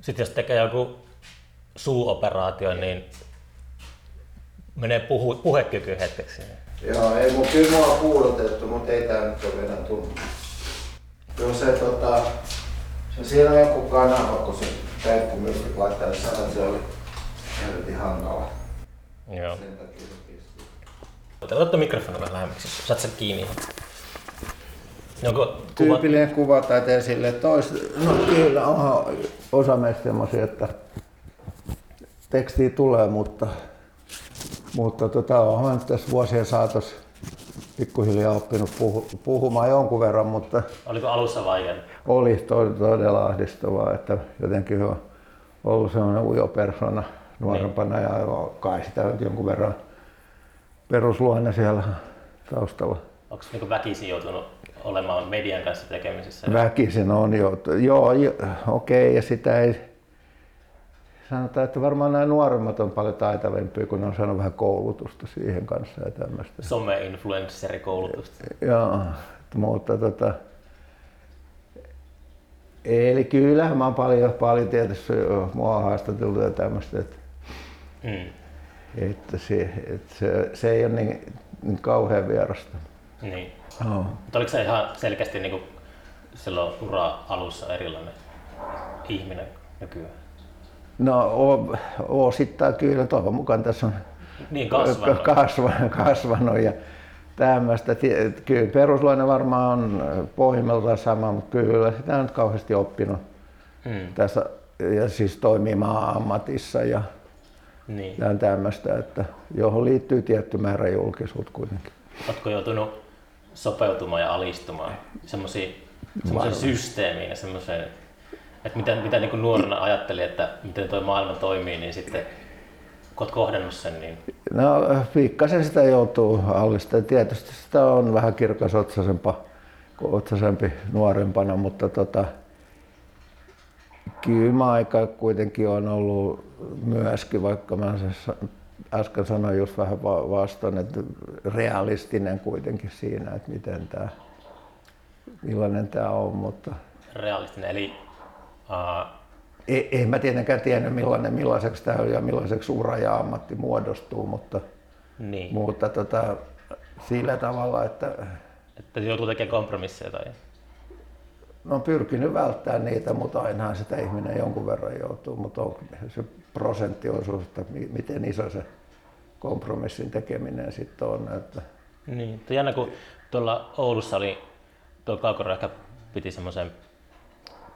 Sitten jos tekee joku suuoperaatio, niin menee puhu, puhekyky hetkeksi. Joo, ei mun, kyllä mua on kuulotettu, mutta ei tää nyt ole vielä tullut. Joo se tota, se siinä on joku kanava, kun se peukkumyrkyt laittaa, niin sanoi, että se oli helvetin hankala. Joo. Sen takia se pisti. Otatko mikrofoni vähän lähemmäksi? Saat sen kiinni. Kuva... Tyypillinen kuva tai sille toista. No kyllä onhan osa meistä semmoisia, että tekstiä tulee, mutta, mutta tota, onhan tässä vuosien saatossa pikkuhiljaa oppinut puhu, puhumaan jonkun verran, mutta Oliko alussa vaikeaa? oli to, todella ahdistavaa, että jotenkin on ollut semmoinen ujo persona nuorempana ja kai sitä jonkun verran perusluonne siellä taustalla. Onko niinku väkisin joutunut olemaan median kanssa tekemisissä? Väkisin on jo, joo, jo, okei, ja sitä ei, sanotaan, että varmaan nämä nuoremmat on paljon taitavampia, kun ne on saanut vähän koulutusta siihen kanssa ja tämmöistä. Some-influencerikoulutusta. Joo, mutta tota, eli kyllähän mä oon paljon, paljon tietysti mua haastateltu ja tämmöistä, että, Mm. että, se, että se, se, ei ole niin, niin kauhean vierasta. Niin. Joo. Mutta oliko se ihan selkeästi niinku silloin ura alussa erilainen ihminen nykyään? No o, osittain kyllä, toivon mukaan tässä on Niin kasvanut. kasvanut, kasvanut ja tämmöistä. Kyllä perusluonne varmaan on pohjimmiltaan sama, mutta kyllä sitä on nyt kauheasti oppinut Mm. tässä ja siis toimimaan ammatissa ja, Niin. tämmöistä, että johon liittyy tietty määrä julkisuutta kuitenkin. Oletko joutunut sopeutumaan ja alistumaan semmoisiin systeemiin ja semmoiseen, että mitä, mitä niin kuin nuorena ajatteli, että miten tuo maailma toimii, niin sitten kun olet kohdannut sen, niin No pikkasen sitä joutuu allistamaan. Tietysti sitä on vähän kirkasotsaisempaa otsasempi nuorempana, mutta tota, kyllä mä aika kuitenkin on ollut myöskin, vaikka mä sen äsken sanoin just vähän va- vastaan, että realistinen kuitenkin siinä, että miten tämä, millainen tämä on, mutta realistinen. Eli uh, ei, ei mä tietenkään tiennyt millainen, millaiseksi tämä on ja millaiseksi ura ja ammatti muodostuu, mutta, niin, mutta tota, sillä tavalla, että että joutuu tekemään kompromisseja tai no, pyrkinyt välttämään niitä, mutta ainahan sitä ihminen jonkun verran joutuu, mutta on se prosenttiosuus, että mi- miten iso se kompromissin tekeminen sitten on. Että, Niin, jännä, kun tuolla Oulussa oli, tuo Kaukoro ehkä piti semmoisen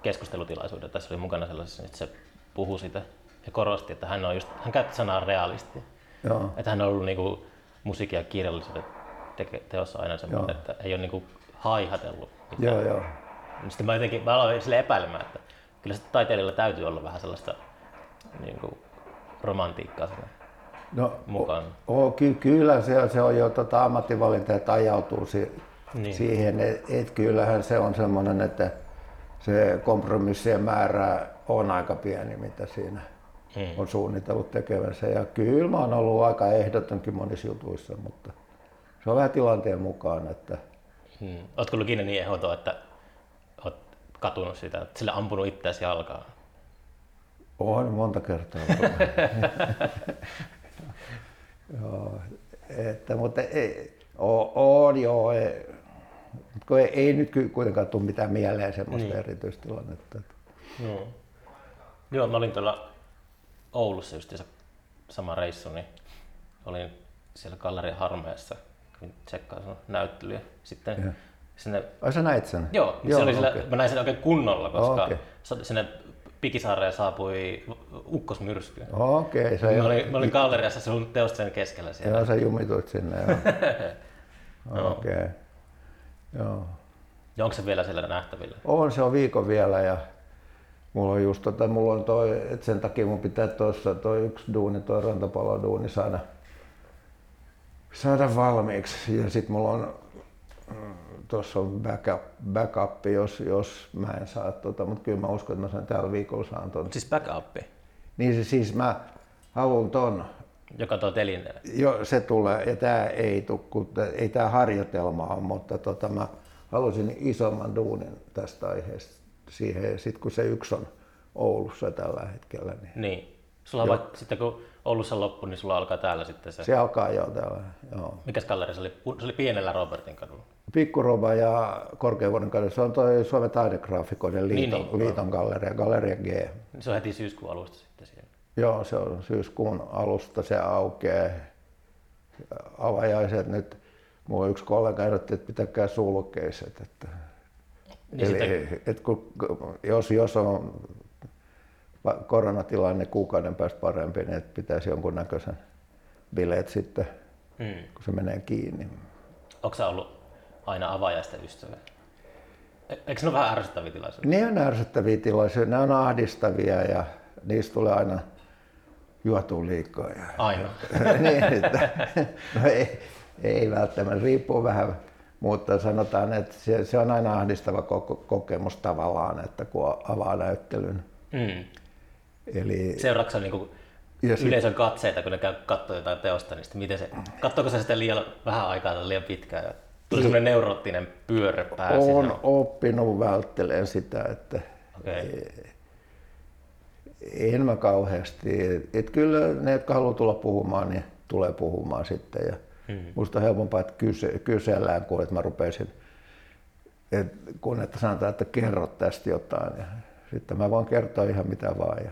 keskustelutilaisuuden, tässä oli mukana sellaisessa, että se puhui sitä ja korosti, että hän, on just, hän käytti sanaa realisti. joo, Että hän on ollut niinku musiikin ja kirjallisuuden teke, teossa aina semmoinen, Joo. että ei ole niinku haihatellut mitään. joo, joo. Sitten mä jotenkin mä aloin sille epäilemään, että kyllä sitten taiteilijalla täytyy olla vähän sellaista niinku romantiikkaa siinä No, mukaan. o, ky, kyllä se, se on jo tota ammattivalinta, että ajautuu si, Niin. siihen, että et kyllähän se on semmoinen, että se kompromissien määrä on aika pieni, mitä siinä Mm. on suunnitellut tekevänsä. Ja kyllä mä oon ollut aika ehdotonkin monissa jutuissa, mutta se on vähän tilanteen mukaan. Että Hmm. Oletko ollut ikinä niin ehdoton, että olet katunut sitä, että sillä ampunut itseäsi jalkaan? On monta kertaa. joo, että, mutta ei, on, on joo. Ei, mutta kun ei, ei nyt kuitenkaan tule mitään mieleen semmoista Niin. niin. erityistilannetta. Että, Joo. Joo, mä olin tuolla Oulussa just sama reissu, niin olin siellä Galleria Harmeessa, kävin tsekkaan sun näyttelyä. Sitten Joo. sinne, ai sä näit sen? joo, joo se oli siellä, okei. mä näin sen oikein kunnolla, koska Okei. okay. sinne Pikisaareen saapui ukkosmyrsky. Okei, sä, Mä olin, mä olin galleriassa sun teosten keskellä siellä. joo, sä jumituit sinne. Joo. Okei. Okay. Joo. Ja onko se vielä siellä nähtävillä? On, se on viikon vielä ja mulla on just tota, mulla on toi, et sen takia mun pitää tuossa toi yksi duuni, toi rantapaloduuni saada, saada valmiiksi. Ja sit mulla on, tuossa on backup, backup jos, jos mä en saa tota, mutta kyllä mä uskon, että mä saan tällä viikolla saan ton. Siis backup, Niin se siis mä haluan ton, joka tuo telineen. jo, se tulee, ja tämä ei kun tää- ei tämä harjoitelma ole, mutta tota, mä halusin isomman duunin tästä aiheesta siihen, ja sitten kun se yksi on Oulussa tällä hetkellä. Niin. Niin. Sulla on vaikka, sitten kun Oulussa loppu, niin sulla alkaa täällä sitten se. Se alkaa jo täällä, joo. Mikäs galleri se oli? Se oli pienellä Robertin kadulla. Pikkuroba ja Korkeavuoden galleria, se on toi Suomen taidegraafikoiden liiton, Niin, niin. liiton galleria, Galleria G. Se on heti syyskuun alusta sitten siellä. Joo, se on syyskuun alusta, se aukeaa. Avajaiset nyt, mulla yksi kollega ehdotti, että pitäkää sulkeiset. Että, Niin eli, sitten- että kun, jos, jos on koronatilanne kuukauden päästä parempi, niin että pitäisi jonkunnäköisen bileet sitten, Hmm. kun se menee kiinni. Onko ollut aina avajaisten ystävä? E- Eikö ne ole vähän ärsyttäviä tilaisuuksia? Ne on ärsyttäviä tilaisuuksia, ne on ahdistavia ja niistä tulee aina juotua liikaa. Ja, Aina. niin, että, no ei, ei välttämättä, riippuu vähän, mutta sanotaan, että se, se on aina ahdistava kokemus tavallaan, että kun avaa näyttelyn. Mm. Eli, Seuraatko niinku Ja sit- yleisön katseita, kun ne käy katsoo jotain teosta, niin sitten miten se, katsoako se sitä liian vähän aikaa tai liian pitkään? Ja tuli semmoinen neuroottinen pyörä pääsi. on oppinut välttelemään sitä, että Okei. en mä kauheasti. Et kyllä ne, jotka haluaa tulla puhumaan, niin tulee puhumaan sitten. Ja Hmm. Musta on helpompaa, että kyse, kysellään, kuin että mä rupeisin, et, kun että sanotaan, että kerro tästä jotain. Ja sitten mä voin kertoa ihan mitä vaan. Ja,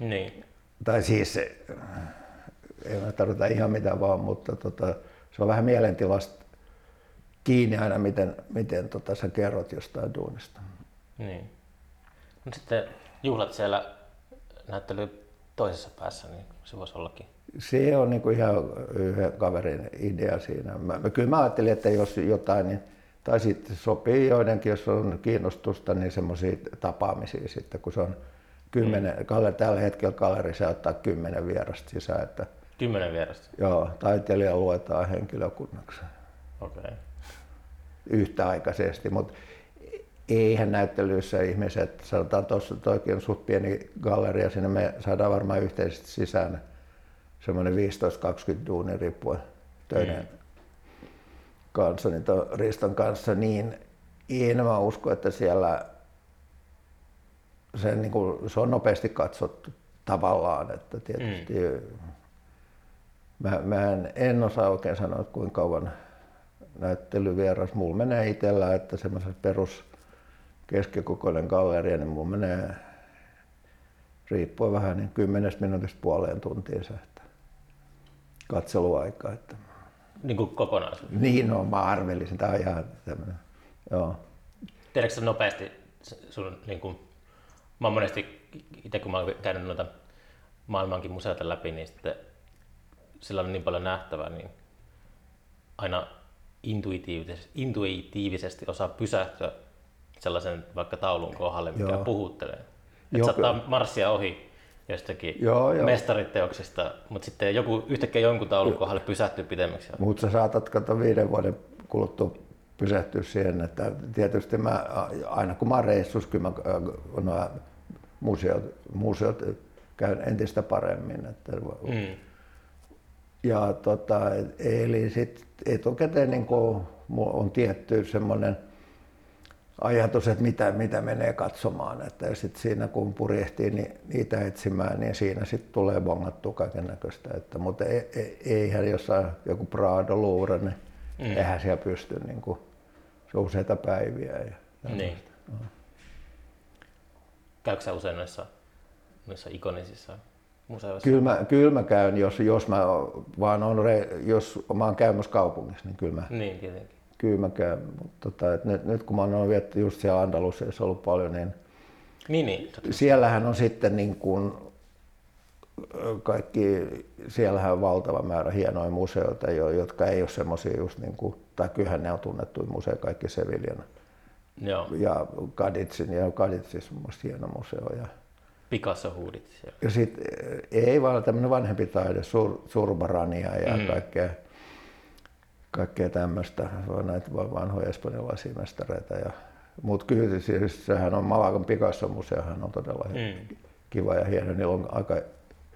Niin. tai siis, ei mä tarvita ihan mitä vaan, mutta tota, se on vähän mielentilasta kiinni aina, miten, miten tota, sä kerrot jostain duunista. Niin. No sitten juhlat siellä näyttely toisessa päässä, niin se voisi ollakin. Se on niin kuin ihan yhden kaverin idea siinä. Mä, mä, kyllä mä ajattelin, että jos jotain, niin, tai sitten sopii joidenkin, jos on kiinnostusta, niin semmoisia tapaamisia sitten, kun se on kymmenen, mm. tällä hetkellä galleri se ottaa kymmenen vierasta sisään, että Kymmenen vierasta. joo, taiteilija luetaan henkilökunnaksi Okei. Okay. Yhtäaikaisesti, mutta eihän näyttelyissä ihmiset, sanotaan tuossa toikin on suht pieni galleria, sinne me saadaan varmaan yhteisesti sisään semmoinen 15-20 duuni riippuen töiden Mm. kanssa, niin ton Riston kanssa, niin en mä usko, että siellä se, niin kuin, se on nopeasti katsottu tavallaan, että tietysti mä, mä en, en osaa oikein sanoa, kuinka kauan näyttelyvieras. Mulla menee itsellä, että semmoisen perus keskikokoinen galleria, niin mulla menee riippuen vähän niin kymmenestä minuutista puoleen tuntiin se, että katseluaika. Että. Niin kuin kokonaisuus. Niin on, mä arvelisin. Tämä on ihan tämmöinen, joo. Tiedätkö sä nopeasti sun, niin kuin, mä oon monesti, itse kun mä oon käynyt noita maailmankin museoita läpi, niin sitten sillä on niin paljon nähtävää, niin aina intuitiivisesti, intuitiivisesti osaa pysähtyä sellaisen vaikka taulun kohdalle, mikä Joo. puhuttelee. Että saattaa marssia ohi jostakin Joo, joo. mestariteoksesta, mutta sitten joku yhtäkkiä jonkun taulun kohdalle pysähtyy pidemmäksi. Mutta sä saatat kato viiden vuoden kuluttua pysähtyä siihen, että tietysti mä, aina kun mä oon reissus, kyllä mä no, museot, museot käyn entistä paremmin. Että, Mm. Ja tota, eli sit etukäteen niin on tietty semmoinen ajatus, että mitä, mitä menee katsomaan. Että sit siinä kun purjehtii niin niitä etsimään, niin siinä sitten tulee bongattua kaiken näköistä. Että, mutta ei, ei, eihän jossain joku Prado Louvre, niin mm. eihän siellä pysty niin kuin, se useita päiviä. Ja, Niin. Käykö sä usein noissa, noissa ikonisissa museoissa? Kyllä mä, kyllä mä käyn, jos, jos mä vaan on, re, jos mä oon käymässä kaupungissa, niin kyllä mä, Niin, tietenkin. kyllä mä käyn. Mutta tota, et nyt, nyt kun mä oon viettänyt just siellä Andalusiassa ollut paljon, niin Niin, niin. totta. siellähän on sitten niin kuin kaikki, siellähän on valtava määrä hienoja museoita, jo- jotka ei ole semmoisia just niin kuin, tai kyllähän ne on tunnettuja museoita, kaikki Seviljan Joo, ja Kaditsin, ja Kaditsissa on hieno museo. Ja, Picasso-huudit siellä. ja sitten ei vaan tämmöinen vanhempi taide, sur, Surbarania ja Mm. kaikkea, kaikkea tämmöistä, näitä va- vanhoja espanjalaisia mestareita. Ja, mutta kyllä siis sehän on Malagan Picasso-museohan on todella Mm. kiva ja hieno. Niillä on aika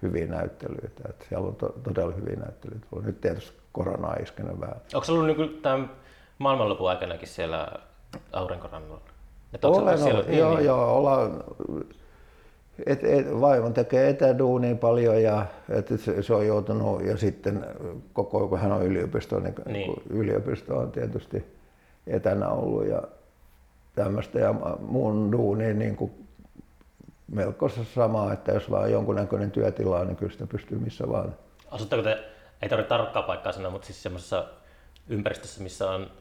hyviä näyttelyitä. Että siellä on to, todella hyviä näyttelyitä. Nyt tietysti korona on iskenyt vähän. Onko se ollut niin tämän maailmanlopun aikanakin siellä aurinkorannalla? Olen siellä, ollut, joo, joo, ollaan et, et, vaimo tekee etäduunia paljon ja et se, se, on joutunut ja sitten koko kun hän on yliopisto, niin, niin. yliopisto on tietysti etänä ollut ja tämmöistä ja mun duuni niin kuin melko sama, että jos vaan jonkunnäköinen työtila on, niin kyllä sitä pystyy missä vaan. Asutteko te, ei tarvitse tarkkaa paikkaa sanoa, mutta siis semmoisessa ympäristössä, missä on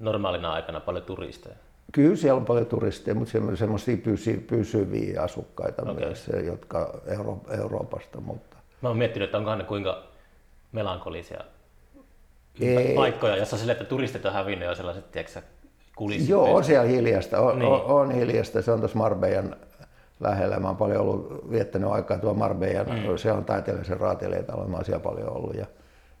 normaalina aikana paljon turisteja? Kyllä siellä on paljon turisteja, mutta semmoisia pysy, pysyviä asukkaita okay. myös, jotka Euro, Euroopasta. Mutta... Mä oon miettinyt, että onkohan ne kuinka melankolisia Ei. paikkoja, jossa sille, että turistit on hävinnyt ja sellaiset, tiedätkö, kulissit. Joo, on siellä hiljasta, on, niin. on, on hiljasta. Se on tuossa Marbeijan lähellä. Mä oon paljon ollut, viettänyt aikaa tuo Marbeijan, mm. se on taiteellisen raatelijoita, mä oon siellä paljon ollut ja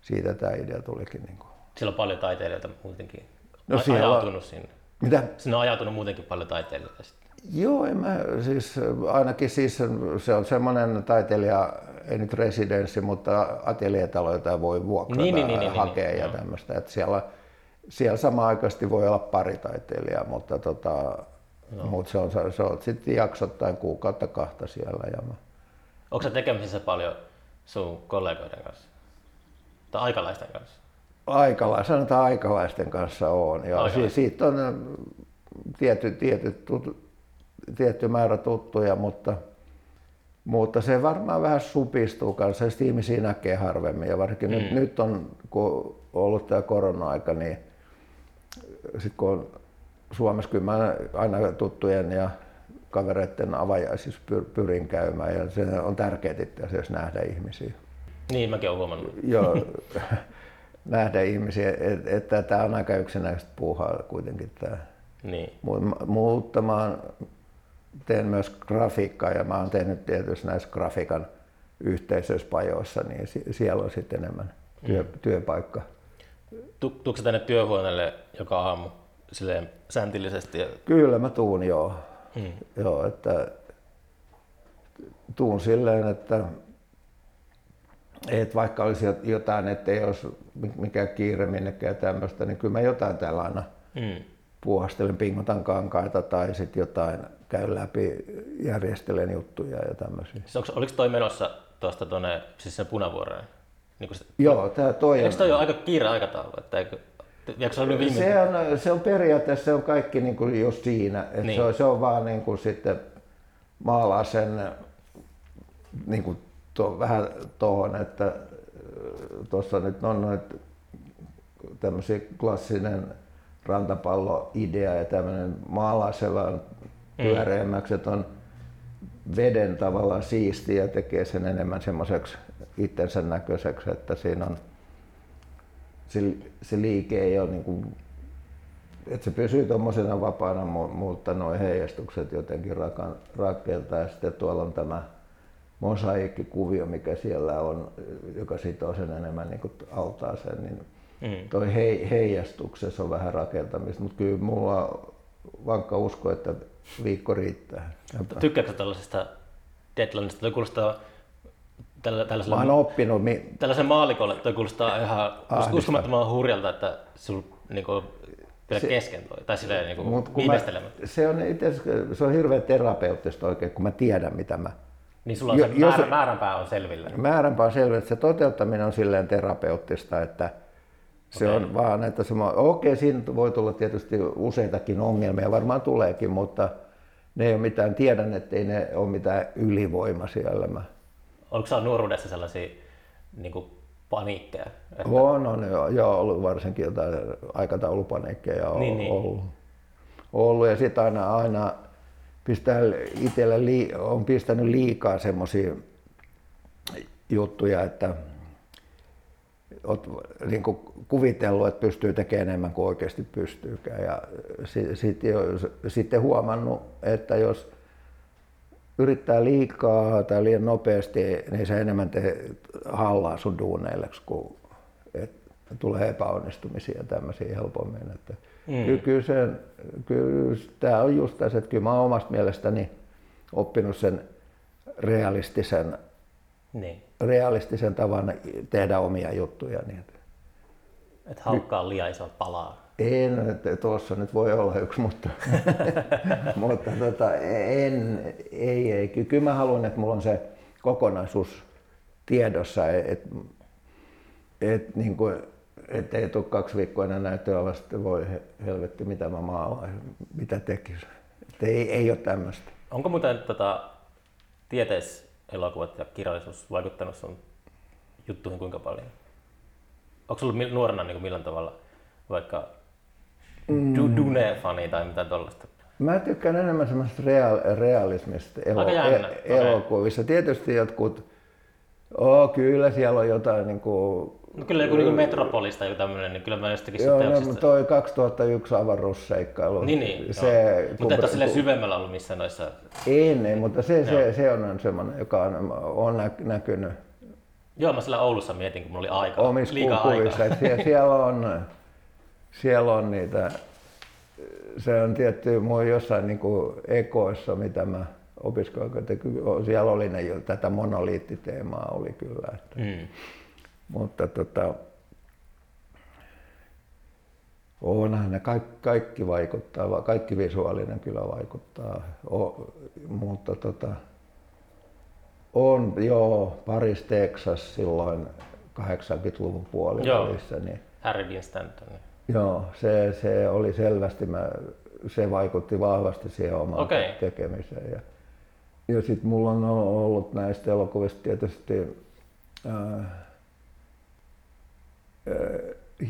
siitä tämä idea tulikin. Niin kuin. Siellä on paljon taiteilijoita muutenkin no, siellä... ajautunut sinne. Mitä? Sinne on ajautunut muutenkin paljon taiteilijoita sitten. Joo, en mä, siis ainakin siis se on semmoinen taiteilija, ei nyt residenssi, mutta ateliertalo, jota voi vuokrata niin, niin, niin, hakea niin, ja niin, tämmöistä. Että siellä, siellä samaan aikaisesti voi olla pari taiteilijaa, mutta tota, no. mut se on, se on sitten jaksottain kuukautta kahta siellä. Ja mä... Onko se tekemisissä paljon sun kollegoiden kanssa? Tai aikalaisten kanssa? Aikala, sanotaan aikalaisten kanssa on. Ja si, siitä on äh, tietty, tietty, tut, tietty määrä tuttuja, mutta, mutta se varmaan vähän supistuu kanssa. Ja ihmisiä näkee harvemmin. Ja varsinkin mm. nyt, nyt on, kun on ollut tämä korona-aika, niin sit kun on Suomessa kyllä mä aina tuttujen ja kavereiden avajaisissa pyrin käymään ja se on tärkeää itse asiassa nähdä ihmisiä. Niin, mäkin olen huomannut. Joo, nähdä ihmisiä, että, että tämä on aika yksinäistä puuhaa kuitenkin tämä. Niin. Mutta mä teen myös grafiikkaa ja mä oon tehnyt tietysti näissä grafiikan yhteisöissä pajoissa, niin siellä on sitten enemmän työ, mm. työpaikka. Tuutko tänne työhuoneelle joka aamu silleen säntillisesti? Kyllä mä tuun joo. Mm. joo että tuun silleen, että et vaikka olisi jotain, ettei olisi mikään kiire minnekään tämmöistä, niin kyllä mä jotain täällä aina mm. puuhastelen, pingotan kankaita tai sitten jotain, käyn läpi, järjestelen juttuja ja tämmöisiä. Siis onko, oliko toi menossa tuosta tuonne, siis sen punavuoreen? Niin se, Joo, tämä toi Eikö toi ole aika kiire aikataulu? Että eikö, se, on viime... se, on, se on periaatteessa se on kaikki niin kuin jo siinä. Että niin. se, on, se on vaan niin kuin sitten maalaa sen niin kuin to, vähän tuohon, että äh, tuossa nyt on noit tämmöisiä klassinen rantapallo-idea ja tämmöinen maalaisella mm. pyöreämmäksi, että on veden tavallaan siisti ja tekee sen enemmän semmoiseksi itsensä näköiseksi, että siinä on se, se liike ei ole niin kuin, että se pysyy tuommoisena vapaana, mutta nuo heijastukset jotenkin rakentaa ja sitten tuolla on tämä mosaiikkikuvio, mikä siellä on, joka sitoo sen enemmän niin altaaseen, niin mm. toi he, heijastuksessa on vähän rakentamista, mutta kyllä mulla on vankka usko, että viikko riittää. Tykkäätkö tällaisesta deadlineista? Toi kuulostaa tällä, tällaisella, Mä oon oppinut. Mi- tällaisen maalikolle toi kuulostaa ihan uskomattoman hurjalta, että sul niinku, vielä se, kesken toi, tai silleen niinku, viimeistelemättä. Se on itse se on hirveän terapeuttista oikein, kun mä tiedän mitä mä niin sulla on se jo, määrä, määränpää on selvillä. Määränpää on selvillä, että se toteuttaminen on silleen terapeuttista, että se okay. on vaan, että se, okei, okay, siinä voi tulla tietysti useitakin ongelmia, varmaan tuleekin, mutta ne ei ole mitään, tiedän, että ei ne ole mitään ylivoimaisia elämää. Oliko sinä nuoruudessa sellaisia niin kuin paniikkeja? Että... On, on jo, jo ollut varsinkin jotain aikataulupaniikkeja on niin, niin. ollut. ollut. Ja sitten aina, aina pistää itsellä on pistänyt liikaa semmoisia juttuja, että olet niin kuvitellut, että pystyy tekemään enemmän kuin oikeasti pystyykään. Ja sitten sit huomannut, että jos yrittää liikaa tai liian nopeasti, niin se enemmän te hallaa sun duuneille, kun et, tulee epäonnistumisia ja tämmöisiä helpommin. Että Mm. Kyllä, kyllä, se, kyllä tämä on just tässä, että kyllä mä olen omasta mielestäni oppinut sen realistisen, niin. realistisen tavan tehdä omia juttuja. Niin että et haukkaa liian iso palaa. En, tuossa nyt voi olla yksi, mutta, mutta tota, en, ei, ei. Kyllä mä haluan, että mulla on se kokonaisuus tiedossa, että et, niin kuin, et ei tule kaksi viikkoa enää näyttöä vasta, voi helvetti mitä mä maalaan, mitä tekisi. Et ei, ei ole tämmöistä. Onko muuten tota, tieteiselokuvat ja kirjallisuus vaikuttanut sun juttuihin kuinka paljon? Onko sulla nuorena niin kuin millään tavalla vaikka mm. Dune-fani tai mitä tuollaista? Mä tykkään enemmän semmoista real, realismista elo, e, elokuvissa. Tietysti jotkut, oh, kyllä siellä on jotain niin kuin, No kyllä joku niin Metropolista joku tämmöinen, niin kyllä mä jostakin Joo, no, toi 2001 avaruusseikkailu. Niin, niin se, joo. Mutta et ole silleen syvemmällä ollut missään noissa... Ei, ei mutta se, se, se on semmoinen, joka on, on nä, näkynyt Joo, mä sillä Oulussa mietin, kun mulla oli aika, omissa liikaa kuvissa. aikaa. Siellä, siellä, on, siellä on niitä, se on tietty mun jossain niin kuin ekoissa, mitä mä opiskelin, siellä oli ne, tätä monoliittiteemaa oli kyllä. Että, Mm. Mutta tota, onhan ne kaikki, kaikki vaikuttaa, va- kaikki visuaalinen kyllä vaikuttaa, o, mutta tota, on joo, Paris, Texas silloin 80-luvun puolivälissä, niin Harry Dean Stanton. niin. joo, se, se oli selvästi, mä, se vaikutti vahvasti siihen omaan Okei. tekemiseen. Ja, ja sitten mulla on ollut näistä elokuvista tietysti äh,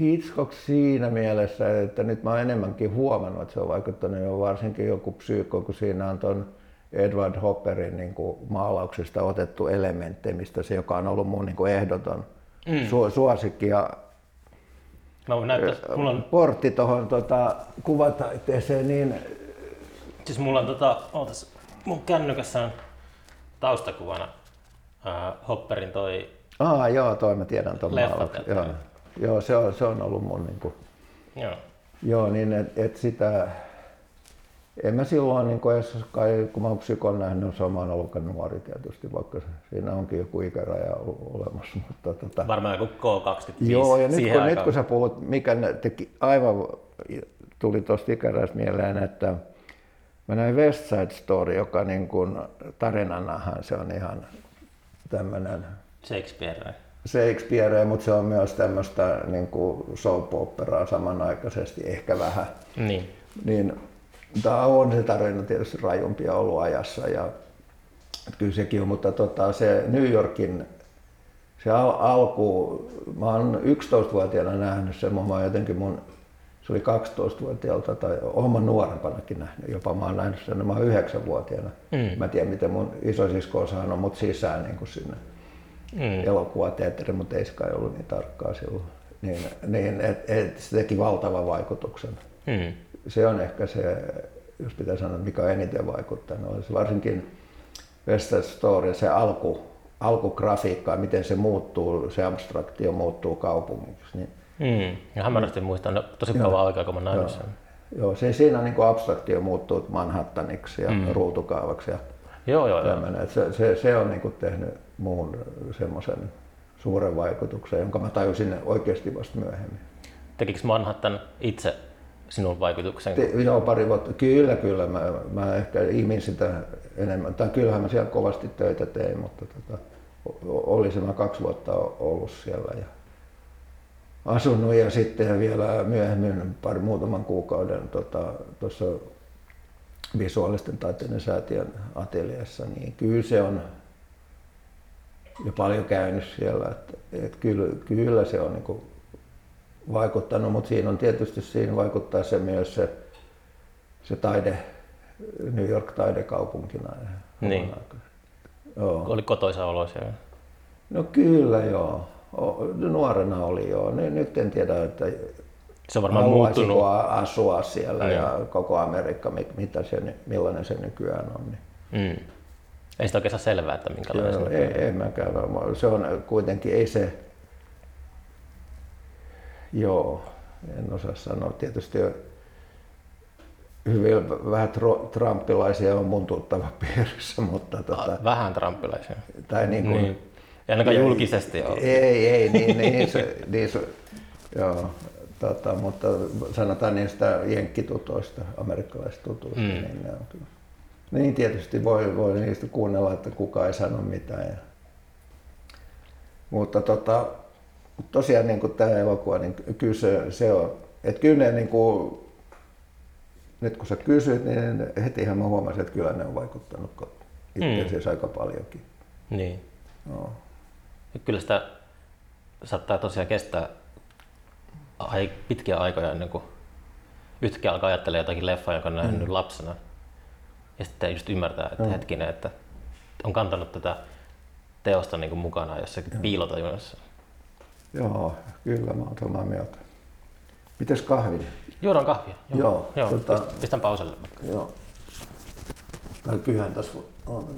Hitchcock siinä mielessä, että nyt mä oon enemmänkin huomannut, että se on vaikuttanut jo varsinkin joku psyykko, kun siinä on ton Edward Hopperin niin kuin maalauksista otettu elementtejä, mistä se, joka on ollut mun niin kuin ehdoton mm. su- suosikki. Ja Mä voin näyttää, mulla on, portti tuohon tota, kuvataiteeseen, niin siis mulla on tota, ootas, mun kännykässä on taustakuvana äh, Hopperin toi, aa, joo, toi mä tiedän Leffateatteri. maalauksen. Joo, joo se, on, se on ollut mun niin kuin, joo, Joo, niin että et sitä, en mä silloin, niin edes, kai, kun mä oon psykon nähnyt, se on mä oon ollut nuori tietysti, vaikka siinä onkin joku ikäraja olemassa. Mutta tota, varmaan joku K25 joo, ja nyt kun, nyt kun sä puhut, mikä teki aivan, tuli tuosta ikärajasta mieleen, että mä näin West Side Story, joka niin kuin tarinanahan se on ihan tämmöinen Shakespeare. Shakespeare, mutta se on myös tämmöistä niin kuin soap operaa samanaikaisesti, ehkä vähän. Niin. Niin tämä on se tarina tietysti rajumpia ollut ajassa ja kyllä sekin on, mutta tota, se New Yorkin se al- alku, mä oon 11-vuotiaana nähnyt sen, mä oon jotenkin mun, se oli 12-vuotiaalta tai oon mä nuorempanakin nähnyt, jopa mä oon nähnyt sen, mä oon 9-vuotiaana. Mm. Mä en tiedä miten mun isosisko on saanut mut sisään niin kuin sinne Mm. elokuvateatteri, mutta ei se kai ollut niin tarkkaa silloin. Niin, niin et, et, se teki valtavan vaikutuksen. Mm. Se on ehkä se, jos pitää sanoa, mikä on eniten vaikuttanut. se varsinkin West Side Story, se alku, alkugrafiikka, miten se muuttuu, se abstraktio muuttuu kaupungiksi. Niin, Mm. Ja hämärästi muistan, no, tosi kauan aikaa kun mä näin joo, sen. joo, se siinä niin abstraktio muuttuu Manhattaniksi ja mm. ruutukaavaksi ja Joo, joo, joo. tämmöinen. Se, se, se on niin kuin tehnyt muun semmoisen suuren vaikutuksen, jonka mä tajusin oikeasti vasta myöhemmin. Tekikö Manhattan itse sinun vaikutuksen? Te, joo, pari vuotta. Kyllä, kyllä. Mä, mä ehkä imin sitä enemmän. Tai kyllähän mä siellä kovasti töitä tein, mutta tota, o- olisin mä kaksi vuotta ollut siellä ja asunut ja sitten vielä myöhemmin pari muutaman kuukauden tuossa tota, visuaalisten taiteiden säätiön ateljeessa, niin kyllä se on jo paljon käynyt siellä. Että, et kyllä, kyllä se on niin vaikuttanut, mutta siinä on tietysti siinä vaikuttaa se myös se, se taide, New York taidekaupunkina. Niin. Joo. Oli kotoisa olo siellä. No kyllä joo. Nuorena oli joo. Ny- Nyt en tiedä, että Se on varmaan muuttunut. asua siellä Niin. ja koko Amerikka, mi- mitä se, millainen se nykyään on. Niin. Mm. Ei sitä oikein saa selvää, että minkälainen Joo, se ei, en mäkään varmaan. Se on kuitenkin, ei se, joo, en osaa sanoa. Tietysti hyvin vähän tro- trumpilaisia on mun tuttava piirissä, mutta tota, Vähän trampilaisia. tai niin kuin, Niin. Ja ainakaan julkisesti ole. Ei, ei, niin, niin, se, niin se, joo, Tota, mutta sanotaan niistä jenkkitutoista, amerikkalaisista tutuista, Mm. mm. niin ne on kyllä. Niin tietysti voi, voi niistä kuunnella, että kukaan ei sano mitään. Ja... Mutta tota, tosiaan niin kuin tämä elokuva, niin kyllä se, se on, että kyllä ne niin kuin, nyt kun sä kysyt, niin hetihän mä huomasin, että kyllä ne on vaikuttanut itse asiassa aika paljonkin. Niin. No. Ja kyllä sitä saattaa tosiaan kestää ai, pitkiä aikoja ennen kuin yhtäkkiä alkaa ajattelemaan jotakin leffaa, jonka on nähnyt lapsena. Ja sitten just ymmärtää, että Mm. hetkinen, että on kantanut tätä teosta niin kuin mukana jossakin piilotajunnassa. Joo, kyllä mä oon samaa mieltä. Mites kahvi? Juodaan kahvia. Joo, Joo. tota- Pist- Pistän pauselle. Joo. Tai kyllähän tässä on.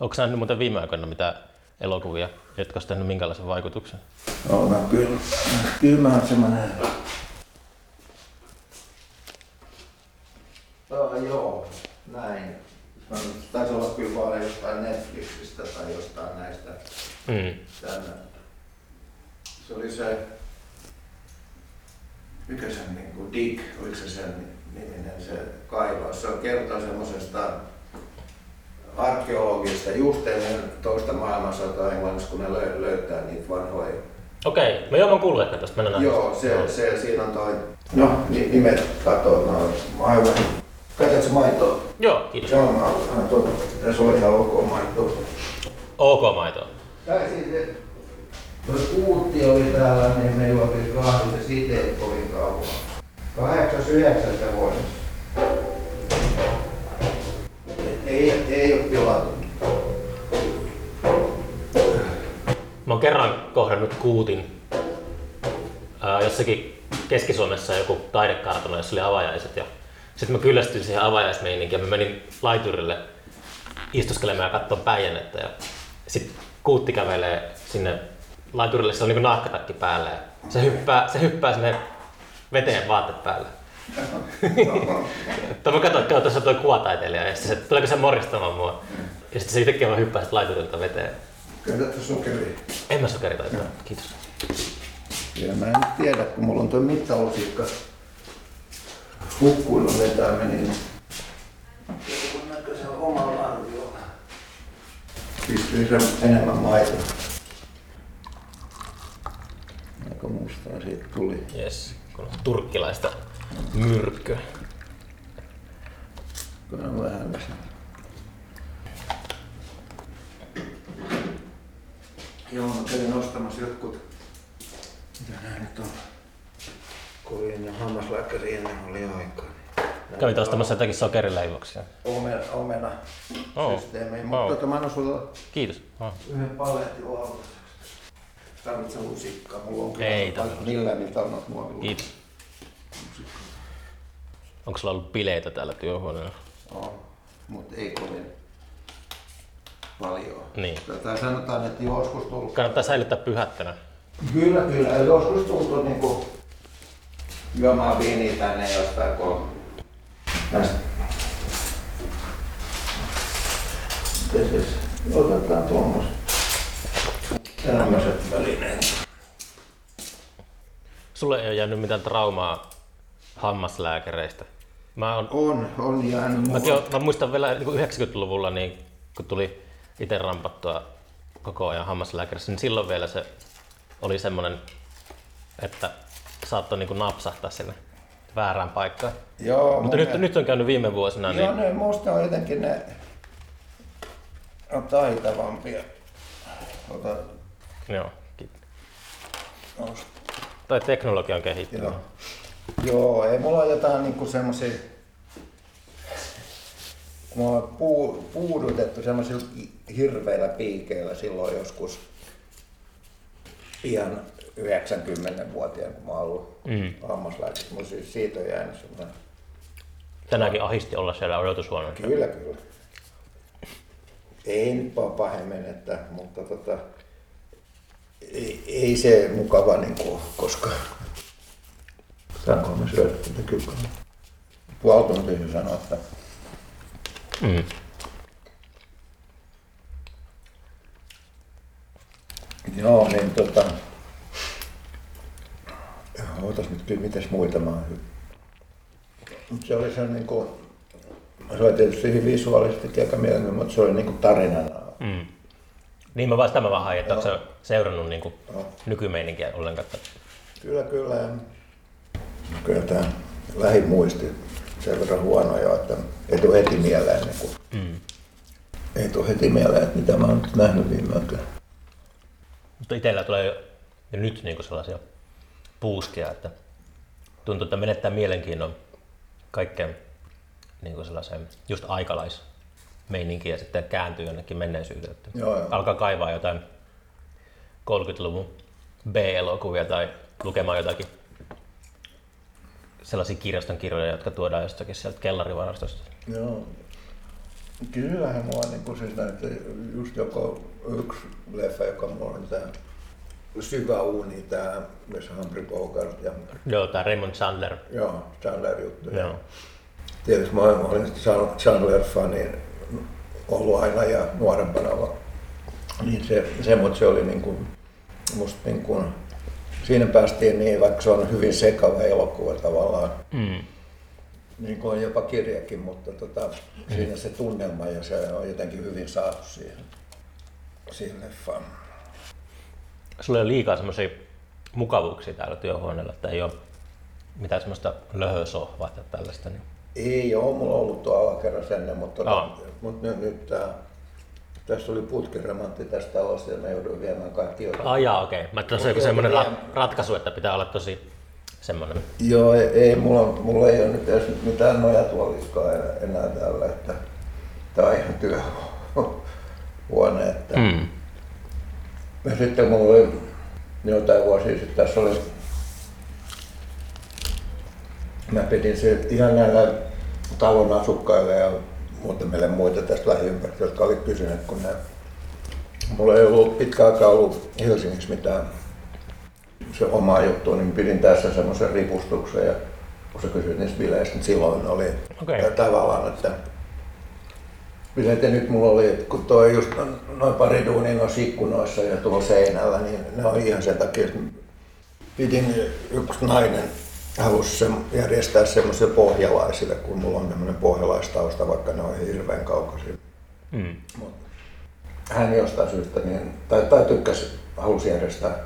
Onko nähnyt muuten viime aikoina mitä elokuvia, jotka olisi tehnyt minkälaisen vaikutuksen? No, mä kyllä. Kyllä mä oon semmonen... Oh, joo, näin. Taisi olla kyllä vaan jostain Netflixistä tai jostain näistä. Mm. Tänne. Se oli se... Mikä sen niin kuin Dick, oliko se sen niminen se kaivaus? Se on kertoo semmoisesta arkeologista just ennen toista maailmansotaa Englannissa, kun ne lö- löytää niitä vanhoja Okei, me joo, mä kuullut ehkä tästä. Mennään. Joo, se, se, siinä on toi, no ni- nimet katoo, no aivan. Katsotko maitoa? Joo, kiitos. Joo, mä annan tuota, tässä on ihan ok maitoa. Ok maitoa. Tai siis, tuo kuutti oli täällä, niin me juotiin kahvit ja siitä ei kovin kauan. Kahdeksas, yhdeksästä vuodessa. Ei, ei ole pilattu. Mä oon kerran kohdannut kuutin ää, jossakin Keski-Suomessa joku taidekartano, jossa oli avajaiset. Ja sitten mä kyllästyin siihen avajaismeininkiin ja mä menin laiturille istuskelemaan ja katsoa päijännettä. Ja sitten kuutti kävelee sinne laiturille, se on niinku nahkatakki päällä. Ja se hyppää, se hyppää sinne veteen vaatteet päälle. Tai mä katsoin, että tuossa on toi kuvataiteilija ja sitten se, tuleeko se moristamaan mua. Ja sitten se yhtäkkiä vaan hyppää laiturilta veteen. Käytätkö sokeria? En mä sokeritaitoa, kiitos. Ja mä en tiedä, kun mulla on tuo mittalusikka hukkuilla vetäminen. niin jonkun näköisen omalla arviolla. Pystyy se enemmän maitoa. Aika mustaa siitä tuli. Yes, kun on turkkilaista myrkkyä. Kun on vähän Joo, mä kävin ostamassa jotkut, mitä nää nyt on, kun oli ennen hammaslääkäri ennen oli aikaa. Niin Kävit ostamassa jotakin sokerileivoksia. omena, omena Oo. systeemiin. Oo. Mutta tota, mä annan sulle Kiitos. Oh. yhden paletin lautaseksi. Tarvitse lusikkaa, mulla on Ei kyllä tarvitse. millään niitä annat muovilla. Kiitos. Onko sulla ollut bileitä täällä työhuoneella? On, mutta ei kovin paljon. Niin. Tai sanotaan, että joskus tullut. Kannattaa säilyttää pyhättänä. Kyllä, kyllä. Ja Joskus tultu niinku juomaan viiniä tänne jostain, kun näistä. Mites Otetaan tuommoiset tämmöiset välineet. Sulle ei ole jäänyt mitään traumaa hammaslääkäreistä. Mä, on, On, on jäänyt mäkin mulla. on, mä muistan vielä niin 90-luvulla, niin, kun tuli itse rampattua koko ajan hammaslääkärissä, niin silloin vielä se oli semmoinen, että saattoi niin napsahtaa sinne väärään paikkaan. Joo, Mutta nyt, nyt on käynyt viime vuosina, Joo, niin ne musta on jotenkin ne on taitavampia. Ota, joo, ki- nosta. tai teknologia on kehittynyt. Joo. Joo, ei mulla ole jotain niinku semmosia... Kun mä oon puu, puudutettu semmoisilla hirveillä piikeillä silloin joskus pian 90-vuotiaana, kun mä oon ollut Mm. hammaslääkäri. Mulla siis siitä on jäänyt semmoinen... Tänäänkin ahisti olla siellä odotushuoneessa. Kyllä, kyllä. Ei nyt vaan pahemmin, että, mutta tota, ei, ei se mukava niin kuin, koska saanko mä syödä tätä kyllä. Se sanoi, että Mm. joo, niin tota, Ootas nyt, mitäs muita mä oon Mut se oli se niin kuin, se oli tietysti hyvin visuaalisesti aika mielenkiintoinen, mutta se oli niin kuin tarinana. Mm. Niin mä vasta mä vaan hain, että onko seurannut niin kuin nykymeininkiä ollenkaan? Kyllä, kyllä. Kyllä tämä lähimuisti sen verran huono jo, että ei tule heti mieleen, niin kuin, mm. ei tule heti mieleen, että mitä mä oon nyt nähnyt viime aikoina. Mutta itsellä tulee jo nyt niin kuin sellaisia puuskia, että tuntuu, että menettää mielenkiinnon kaikkeen niin kuin sellaiseen just aikalaismeininkiin ja sitten kääntyy jonnekin menneisyyteen. Joo, joo. Alkaa kaivaa jotain 30-luvun B-elokuvia tai lukemaan jotakin sellaisia kirjaston kirjoja, jotka tuodaan jostakin sieltä kellarivarastosta. Joo. Kyllähän mua niin kuin siis näitä, just joko yksi leffa, joka mulla on tämä syvä uuni, tämä missä Humphrey Bogart ja... Joo, tämä Raymond Chandler. Joo, Chandler juttu. Joo. Tietysti mä olin Chandler-fani ollut aina ja nuorempana. Niin se, se, mutta se oli niin kuin, musta niin kuin, siinä päästiin niin, vaikka se on hyvin sekava elokuva tavallaan, mm. niin kuin on jopa kirjakin, mutta tota, mm. siinä se tunnelma ja se on jotenkin hyvin saatu siihen, siihen leffaan. Sulla on liikaa semmoisia mukavuuksia täällä työhuoneella, että ei ole mitään semmoista löhösohvaa tai tällaista. Niin... Ei ole, mulla on ollut tuo alakerras ennen, mutta, tota, mutta nyt, nyt tää, tässä oli putkiremontti tästä talosta ja me jouduin viemään kaikki jotain. Ah, jaa, okei. Okay. Mä se on semmoinen ra- ratkaisu, että pitää olla tosi semmoinen. Joo, ei, ei mulla, mulla ei ole nyt edes mitään nojatuoliskaa enää täällä, että tää on ihan työhuone. Että... Mm. Ja sitten mulla oli jotain vuosia sitten, tässä oli mä pidin se ihan näillä talon asukkaille ja muutamille muita tästä lähiympäristöstä, jotka oli kysyneet, kun ne, mulla ei ollut pitkä aikaa ollut Helsingissä mitään se oma juttu, niin pidin tässä semmoisen ripustuksen ja kun sä kysyit niistä bileistä, niin silloin oli okay. tavallaan, että Miten nyt mulla oli, että kun toi just noin pari duunia noissa ikkunoissa ja tuolla seinällä, niin ne on ihan sen takia, että pidin yksi nainen halusi se, järjestää semmoisille pohjalaisille, kun mulla on tämmöinen pohjalaistausta, vaikka ne on hirveän kaukaisia. Mm. Mut hän jostain syystä, niin, tai, tai tykkäsi, halusi järjestää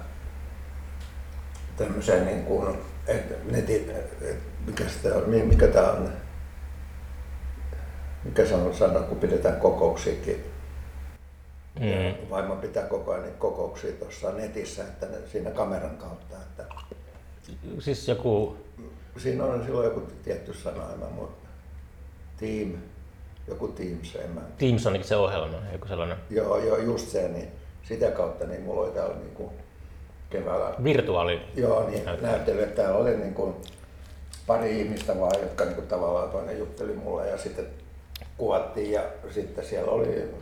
tämmöisen niin kuin, et, netin, et, mikä, sitä mikä tämä on, mikä se on sana, kun pidetään kokouksiakin. Mm. Vaimo pitää koko ajan kokouksia tuossa netissä, että ne, siinä kameran kautta. Että Siis joku... Siinä on silloin joku tietty sana, en mä Team, joku Teams, en mä... Teams on se ohjelma, joku sellainen. Joo, joo, just se, niin sitä kautta niin mulla oli täällä niin kuin keväällä... Virtuaali. Joo, niin näyttely, että täällä oli niin kuin pari ihmistä vaan, jotka niin kuin tavallaan toinen jutteli mulle ja sitten kuvattiin ja sitten siellä oli,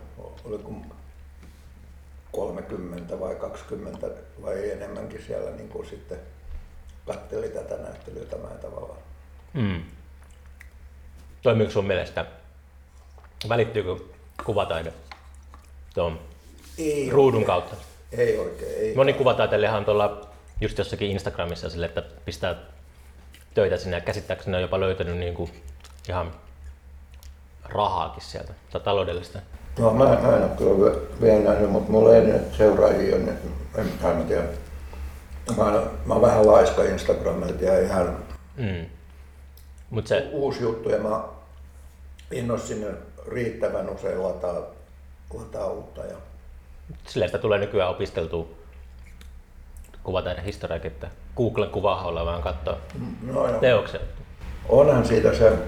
oli 30 vai 20 vai enemmänkin siellä niin kuin sitten katteli tätä näyttelyä tämän tavallaan. Mm. Toimiiko sun mielestä, välittyykö kuvataide tuon ei ruudun oikein. kautta? Ei oikein. Ei Moni kuvataiteilijahan on tuolla just jossakin Instagramissa sille, että pistää töitä sinne ja käsittääkseni on jopa löytänyt niin kuin ihan rahaakin sieltä tai taloudellista. No mä en aina kyllä vielä nähnyt, mutta mulla ei nyt seuraajia, niin en, en tiedä Mä oon, mä oon vähän laiska Instagramilta ja ihan mm. Mut se... uusi juttu ja mä en sinne riittävän usein lataa, lataa uutta. Ja... Sillä sitä tulee nykyään opisteltua kuvataiden historiakin, että Googlen kuvaholla vaan katsoa no, teoksen. Onhan siitä se,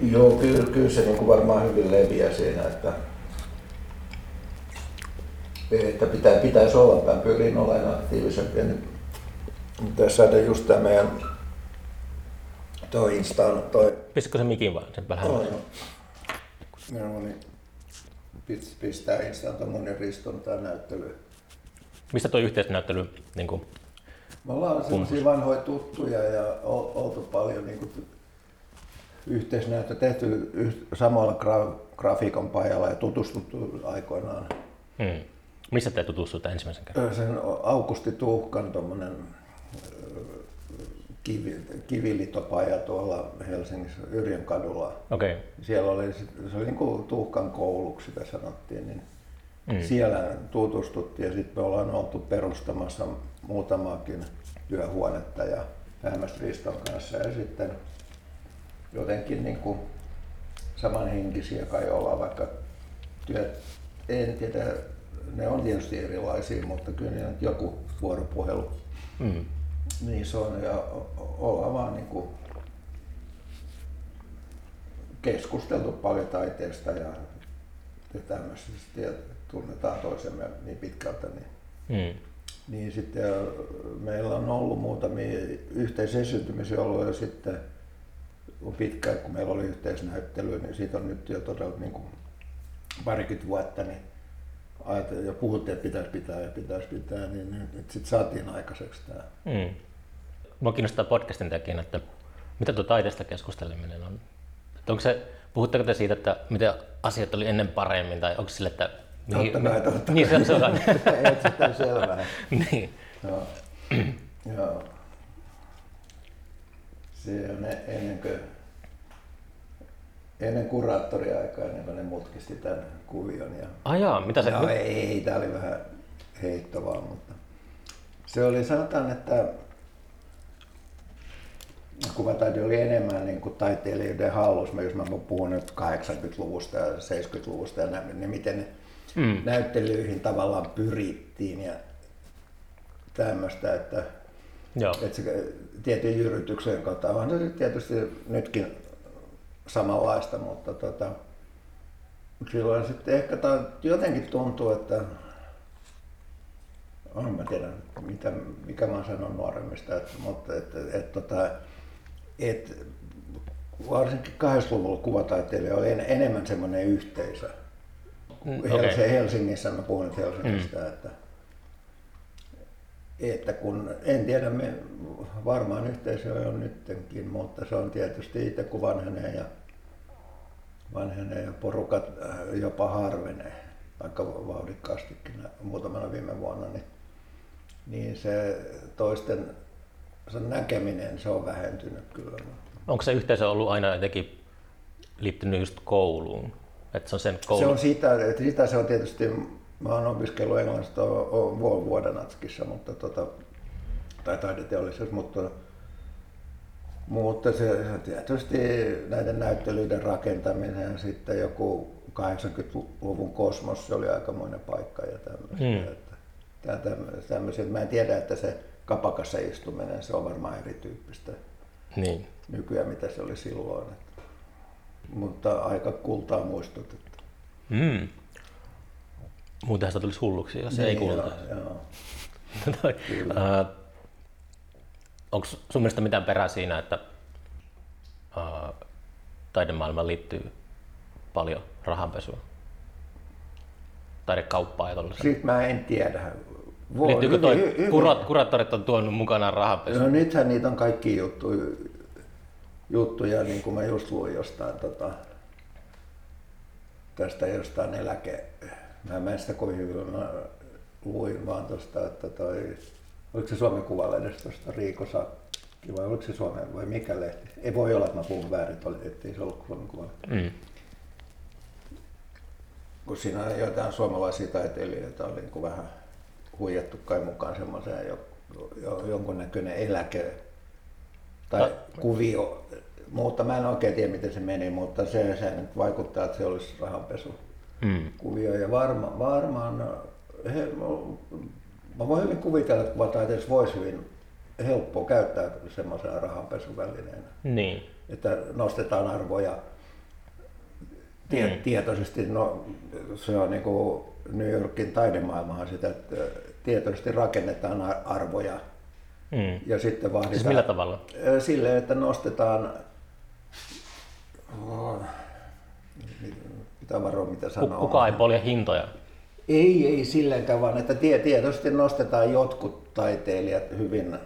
joo kyllä, kyllä se niin kuin varmaan hyvin leviää siinä, että että pitää, pitäisi olla, mä pyrin olemaan aktiivisempi. Niin, tässä on just tämä meidän toi Instaan, toi... Pistäkö se mikin vaan sen vähän? Joo, joo. No niin. Pistää Instaan tuommoinen Riston tämä näyttely. Mistä tuo yhteisnäyttely niin kuin, Me ollaan sellaisia vanhoja tuttuja ja oltu paljon niin kuin, yhteisnäyttö tehty samalla gra- grafiikan pajalla ja tutustuttu aikoinaan. Hmm. Missä te tutustuitte ensimmäisen kerran? Sen Augusti Tuhkan tuommoinen kivi, kivilitopaja tuolla Helsingissä Yrjön kadulla. Okay. Siellä oli, se oli niin kuin tuhkan kouluksi sitä sanottiin, niin mm. siellä tutustuttiin ja sitten me ollaan oltu perustamassa muutamaakin työhuonetta ja Hämästä Riston kanssa ja sitten jotenkin niin kuin samanhenkisiä kai olla, vaikka työt, en tiedä, ne on tietysti erilaisia, mutta kyllä ne joku vuoropuhelu mm. niin se on ja ollaan vaan niin kuin keskusteltu paljon taiteesta ja, ja tämmöisestä ja tunnetaan toisemme niin pitkältä. Niin, mm. niin sitten meillä on ollut muutamia yhteisesiintymisiä ollut ja sitten pitkään, kun meillä oli yhteisnäyttely, niin siitä on nyt jo todella niin kuin parikymmentä vuotta, niin ajattelin, ja puhuttiin, että pitäisi pitää ja pitäisi pitää, niin nyt sitten saatiin aikaiseksi tämä. Mm. Mua kiinnostaa podcastin tekijänä, että mitä tuo taiteesta keskusteleminen on? Että onko se, puhutteko te siitä, että mitä asiat oli ennen paremmin, tai onko sille, että... Mihin, totta kai, totta Niin, se on, se on. Selvää. niin. Joo. Joo. Se on e- ennen kuin ennen kuraattoriaikaa, ennen kuin ne mutkisti tämän kuvion. Ja, ah jaa, mitä se... No ei, tämä oli vähän heittovaa, mutta se oli, sanotaan, että kuvataide oli enemmän niin kuin taiteilijoiden hallussa, jos mä puhun nyt 80-luvusta ja 70-luvusta ja näin, niin miten mm. näyttelyihin tavallaan pyrittiin ja tämmöistä, että, Joo. että se tietyn jyrytyksen kautta on se tietysti nytkin samanlaista, mutta tota, silloin sitten ehkä ta, jotenkin tuntuu, että on mä tiedän, mitä, mikä mä sanon nuoremmista, että, mutta että, että, että, tota, että varsinkin 80-luvulla kuvataiteilija oli en, enemmän semmoinen yhteisö. Mm, okay. Helsingissä, mä puhun nyt Helsingistä, mm. että, että kun, en tiedä, me, varmaan yhteisö on nytkin, mutta se on tietysti itse kun vanhenee ja, vanhenee ja porukat äh, jopa harvenee, aika vauhdikkaastikin muutamana viime vuonna, niin, niin se toisten se näkeminen, se on vähentynyt kyllä. Onko se yhteisö ollut aina jotenkin liittynyt just kouluun? Että se on sen koulu... Se on sitä, että sitä se on tietysti Mä oon opiskellut englannista vuoden Atskissa, mutta tota, tai taideteollisuus, mutta, mutta se, tietysti näiden näyttelyiden rakentaminen ja sitten joku 80-luvun kosmos, se oli aikamoinen paikka ja tämmöistä. Hmm. Että, tämmöisiä. Mä en tiedä, että se kapakassa istuminen, se on varmaan erityyppistä niin. nykyään, mitä se oli silloin. Että, mutta aika kultaa muistutettu. Hmm. Muutenhan sitä tulisi hulluksi, jos niin, ei kuulta. Onko sun mielestä mitään perää siinä, että uh, taidemaailmaan liittyy paljon rahanpesua? Taidekauppaa ja tuollaista? Sitten mä en tiedä. Voi, Liittyykö toi, kurat, kuraattorit on tuonut mukanaan rahanpesua? No nythän niitä on kaikki juttuja, juttuja niin kuin mä just luin jostain tota, tästä jostain eläke, Mä en sitä kovin hyvin, mä luin vaan tuosta, että toi, oliko se Suomen Kuvalehdestä tuosta Riiko Sakki vai oliko se Suomen vai mikä lehti? Ei voi olla, että mä puhun väärin, ettei se ollut Suomen Kuvalehti. Mm. Kun siinä on jotain suomalaisia taiteilijoita oli niin vähän huijattu kai mukaan semmoiseen jo, jo, jonkunnäköinen eläke tai Ta- kuvio, mutta mä en oikein tiedä miten se meni, mutta se, se nyt vaikuttaa, että se olisi rahanpesu mm. kuvio. Ja varma, varmaan, he, mä voin hyvin kuvitella, että kuvataiteessa voisi hyvin helppo käyttää semmoisena rahanpesuvälineenä. Niin. Että nostetaan arvoja tie, mm. tietoisesti. No, se on niin kuin New Yorkin taidemaailmahan sitä, että tietoisesti rakennetaan arvoja. Mm. Ja sitten vahditaan. Siis millä tavalla? Sille, että nostetaan pitää varoa mitä sanoo. Kuka ei polje hintoja? Ei, ei silläkään, vaan että tietysti nostetaan jotkut taiteilijat hyvin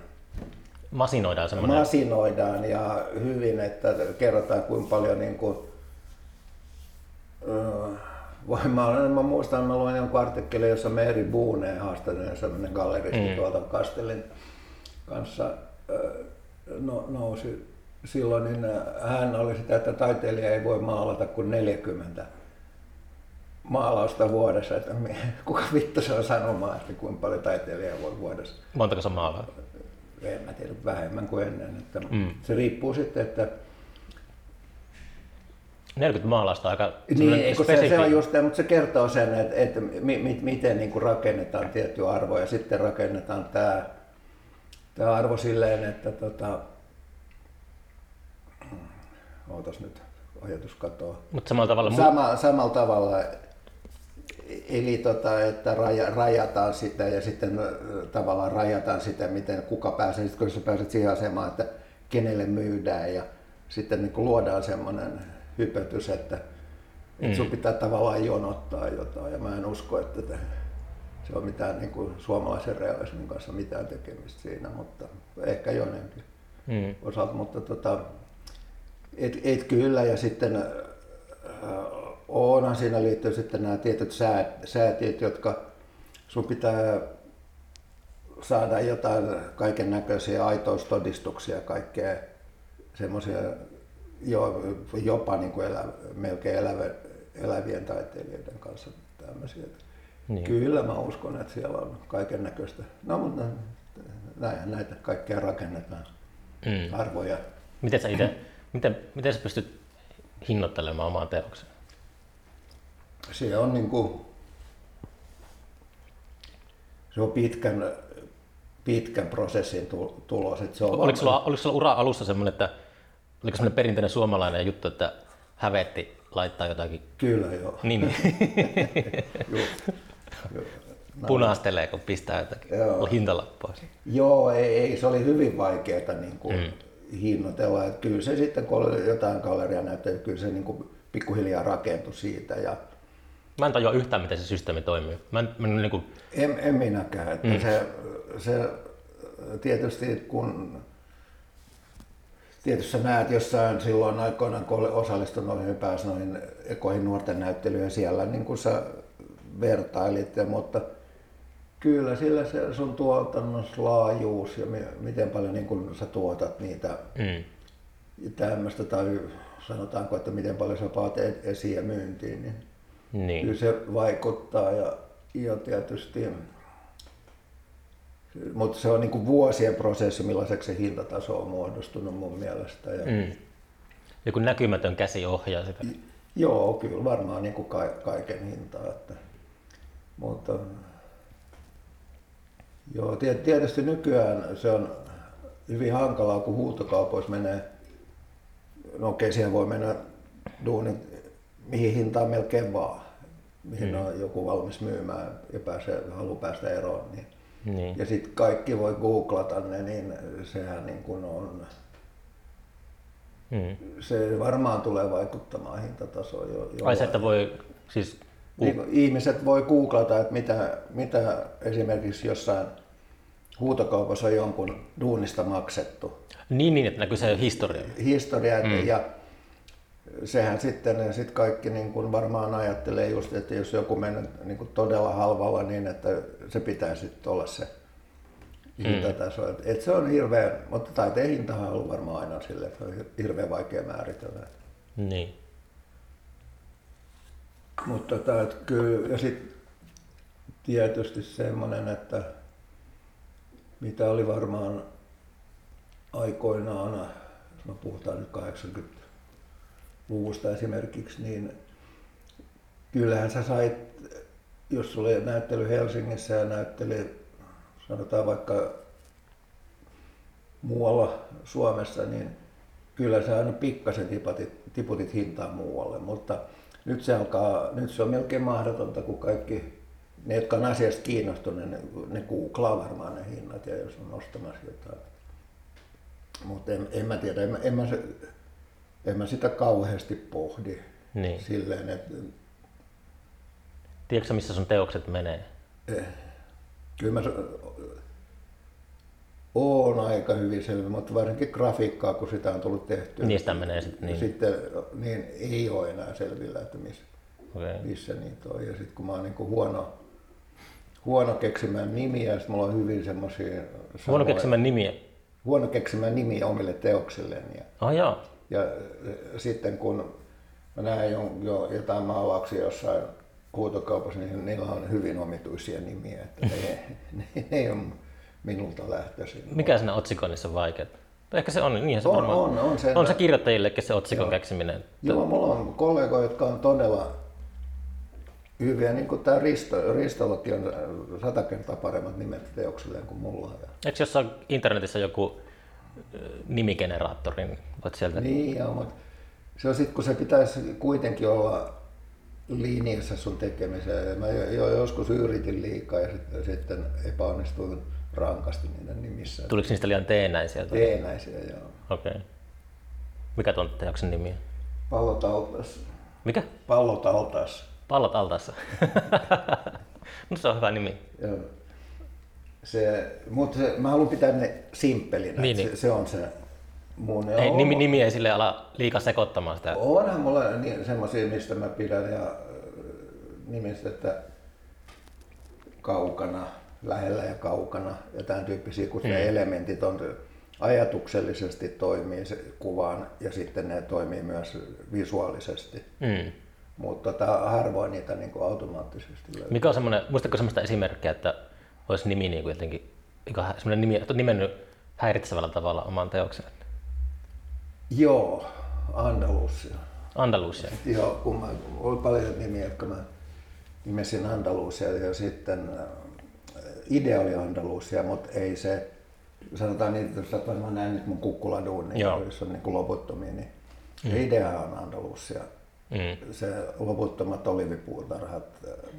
Masinoidaan semmoinen. Masinoidaan ja hyvin, että kerrotaan kuinka paljon niin kuin, äh, mä, olen, mä muistan, mä luin jonkun artikkelin, jossa Mary Boone haastaneen semmoinen galleristi mm. tuolta Kastelin, kanssa no, nousi silloin, niin hän oli sitä, että taiteilija ei voi maalata kuin 40 maalausta vuodessa, että kuka vittu se on sanomaan, että kuinka paljon taiteilija voi vuodessa. Montako sä maalaa? En mä tiedä, vähemmän kuin ennen. Että mm. Se riippuu sitten, että 40 maalausta aika niin, se, se, on just, mutta se kertoo sen, että, että mi, mi, miten niin kuin rakennetaan tietty arvo ja sitten rakennetaan tämä, tämä arvo silleen, että tota, ootas nyt, ajatus katoaa. Mutta samalla tavalla... Sama, samalla tavalla, eli tota, että raja, rajataan sitä ja sitten tavallaan rajataan sitä, miten kuka pääsee, sitten kun sä pääset siihen asemaan, että kenelle myydään ja sitten niin luodaan semmoinen hypetys, että, mm. että sun mm. pitää tavallaan jonottaa jotain ja mä en usko, että te, se on mitään niin kuin suomalaisen realismin kanssa mitään tekemistä siinä, mutta ehkä jonenkin mm. osalta, mutta tota, et, et kyllä ja sitten äh, onhan siinä liittyy sitten nämä tietyt säät, säätiöt, jotka sun pitää saada jotain kaiken näköisiä aitoustodistuksia, kaikkea semmoisia jo, jopa niin kuin elä, melkein elävä, elävien taiteilijoiden kanssa tämmöisiä. Niin. Kyllä mä uskon, että siellä on kaiken näköistä. No mutta näin, näitä kaikkea rakennetaan, mm. arvoja. Miten sä itse, miten, miten sä pystyt hinnoittelemaan omaa teoksen? Se on niin kuin, se on pitkän, pitkän prosessin tulos. Että se on oliko, sulla, oliko sulla ura alussa semmoinen, että Oliko semmoinen perinteinen suomalainen juttu, että hävetti laittaa jotakin? Kyllä joo. Niin. joo. joo. Punastelee, kun pistää jotakin joo. hintalappua. Joo, ei, ei, se oli hyvin vaikeaa niin kuin mm. hinnoitella. Että kyllä se sitten, kun oli jotain galleria näyttää, kyllä se niin kuin pikkuhiljaa rakentui siitä. Ja... Mä en tajua yhtään, miten se systeemi toimii. Mä en, mä niin kuin... en, en minäkään. Että mm. se, se, tietysti kun tietysti sä näet jossain silloin aikoinaan, kun olen osallistunut noihin pääsi noihin ekoihin nuorten näyttelyihin siellä, niin kuin sä vertailit, mutta kyllä sillä se sun tuotannon laajuus ja miten paljon niin kun sä tuotat niitä mm. tämmöistä, tai sanotaanko, että miten paljon sä paat e-, esiin ja myyntiin, niin, niin. kyllä se vaikuttaa ja, ja tietysti mutta se on niin kuin vuosien prosessi, millaiseksi se hintataso on muodostunut mun mielestä. Ja mm. Joku näkymätön käsi ohjaa sitä. Joo, kyllä varmaan niin kuin kaiken hintaa. Että, mutta joo, tietysti nykyään se on hyvin hankalaa, kun huutokaupoissa menee, no okei, okay, siihen voi mennä duunit mihin hintaan melkein vaan, mihin mm. on joku valmis myymään ja pääsee, haluaa päästä eroon. Niin niin. Ja sitten kaikki voi googlata ne, niin sehän niin kuin on, hmm. se varmaan tulee vaikuttamaan hintatasoon. Jo, jo Ai se, että voi siis... Niin, ihmiset voi googlata, että mitä, mitä esimerkiksi jossain huutokaupassa on jonkun duunista maksettu. Niin, niin että näkyy se historia. Historia, mm. ja sehän sitten sit kaikki niin kuin varmaan ajattelee just, että jos joku menee niin kuin todella halvalla niin, että se pitää sitten olla se hintataso. Mm. Et se on hirveä, mutta taiteen hintahan on ollut varmaan aina sille, että on hirveän vaikea määritellä. Niin. Mutta tota, että kyllä, ja sitten tietysti semmoinen, että mitä oli varmaan aikoinaan, jos me puhutaan nyt 80 luvusta esimerkiksi, niin kyllähän sä sait, jos sulla oli näyttely Helsingissä ja näytteli sanotaan vaikka muualla Suomessa, niin kyllä sä aina pikkasen tiputit, tiputit hintaa muualle, mutta nyt se, alkaa, nyt se on melkein mahdotonta, kun kaikki ne, jotka on asiasta kiinnostuneet, ne, ne googlaa varmaan ne hinnat ja jos on ostamassa jotain. Mutta en, en mä tiedä, en, en mä se, en mä sitä kauheasti pohdi niin. silleen, että... Tiedätkö missä sun teokset menee? Eh, kyllä mä oon aika hyvin selvä, mutta varsinkin grafiikkaa, kun sitä on tullut tehtyä. Niistä menee sitten niin. Sitten niin ei ole enää selvillä, että missä, okay. missä niitä on. Ja sitten kun mä oon niin huono, huono keksimään nimiä, ja mulla on hyvin semmoisia... Huono keksimään nimiä? Huono keksimään nimiä omille teoksilleen. Ja, ah, joo. Ja sitten kun mä näen jo, jo jotain maalauksia jossain huutokaupassa, niin niillä on hyvin omituisia nimiä. Että ne, ne, ne ei ole minulta lähtöisin. Mikä siinä otsikoinnissa on vaikeaa? Ehkä se on, niin se on, varmaan, on, on, se, on se kirjoittajillekin se otsikon joo. keksiminen. Joo, mulla on kollegoja, jotka on todella hyviä, niin kuin tämä Risto, Ristollakin on sata kertaa paremmat nimet teoksilleen kuin mulla. Eikö jossain internetissä joku nimigeneraattori, niin voit sieltä... Niin, joo, mutta se on sitten, kun se pitäisi kuitenkin olla linjassa sun tekemiseen. Mä jo, joskus yritin liikaa ja sitten, sitten epäonnistuin rankasti niiden nimissä. Tuliko niistä liian teenäisiä? Teenäisiä, joo. Okei. Okay. Mikä tuon teoksen nimi on? Pallot altas. Mikä? Pallot altas. Pallot altas. no se on hyvä nimi. Joo. Se, mutta se, mä haluan pitää ne simppelinä. Niin, niin. Se, se, on se mun. Ei, nimi, nimi ei sille ala liikaa sekoittamaan sitä. Onhan mulla niin, semmoisia, mistä mä pidän ja nimistä, että kaukana, lähellä ja kaukana ja tämän tyyppisiä, kun mm. ne elementit on ajatuksellisesti toimii se kuvaan ja sitten ne toimii myös visuaalisesti. Mm. Mutta tota, harvoin niitä niin kuin automaattisesti löytyy. Mikä on semmoinen, muistatko semmoista esimerkkiä, että olisi nimi niin kuin jotenkin, semmoinen nimi, että on nimennyt häiritsevällä tavalla oman teoksen? Joo, Andalusia. Andalusia? Joo, kun mä, oli paljon nimiä, jotka mä nimesin Andalusia ja sitten idea oli Andalusia, mutta ei se, sanotaan niin, että jos mä näen nyt mun kukkuladuun, niin jos on niin kuin loputtomia, niin mm. idea on Andalusia. Mm. Se loputtomat olivipuutarhat,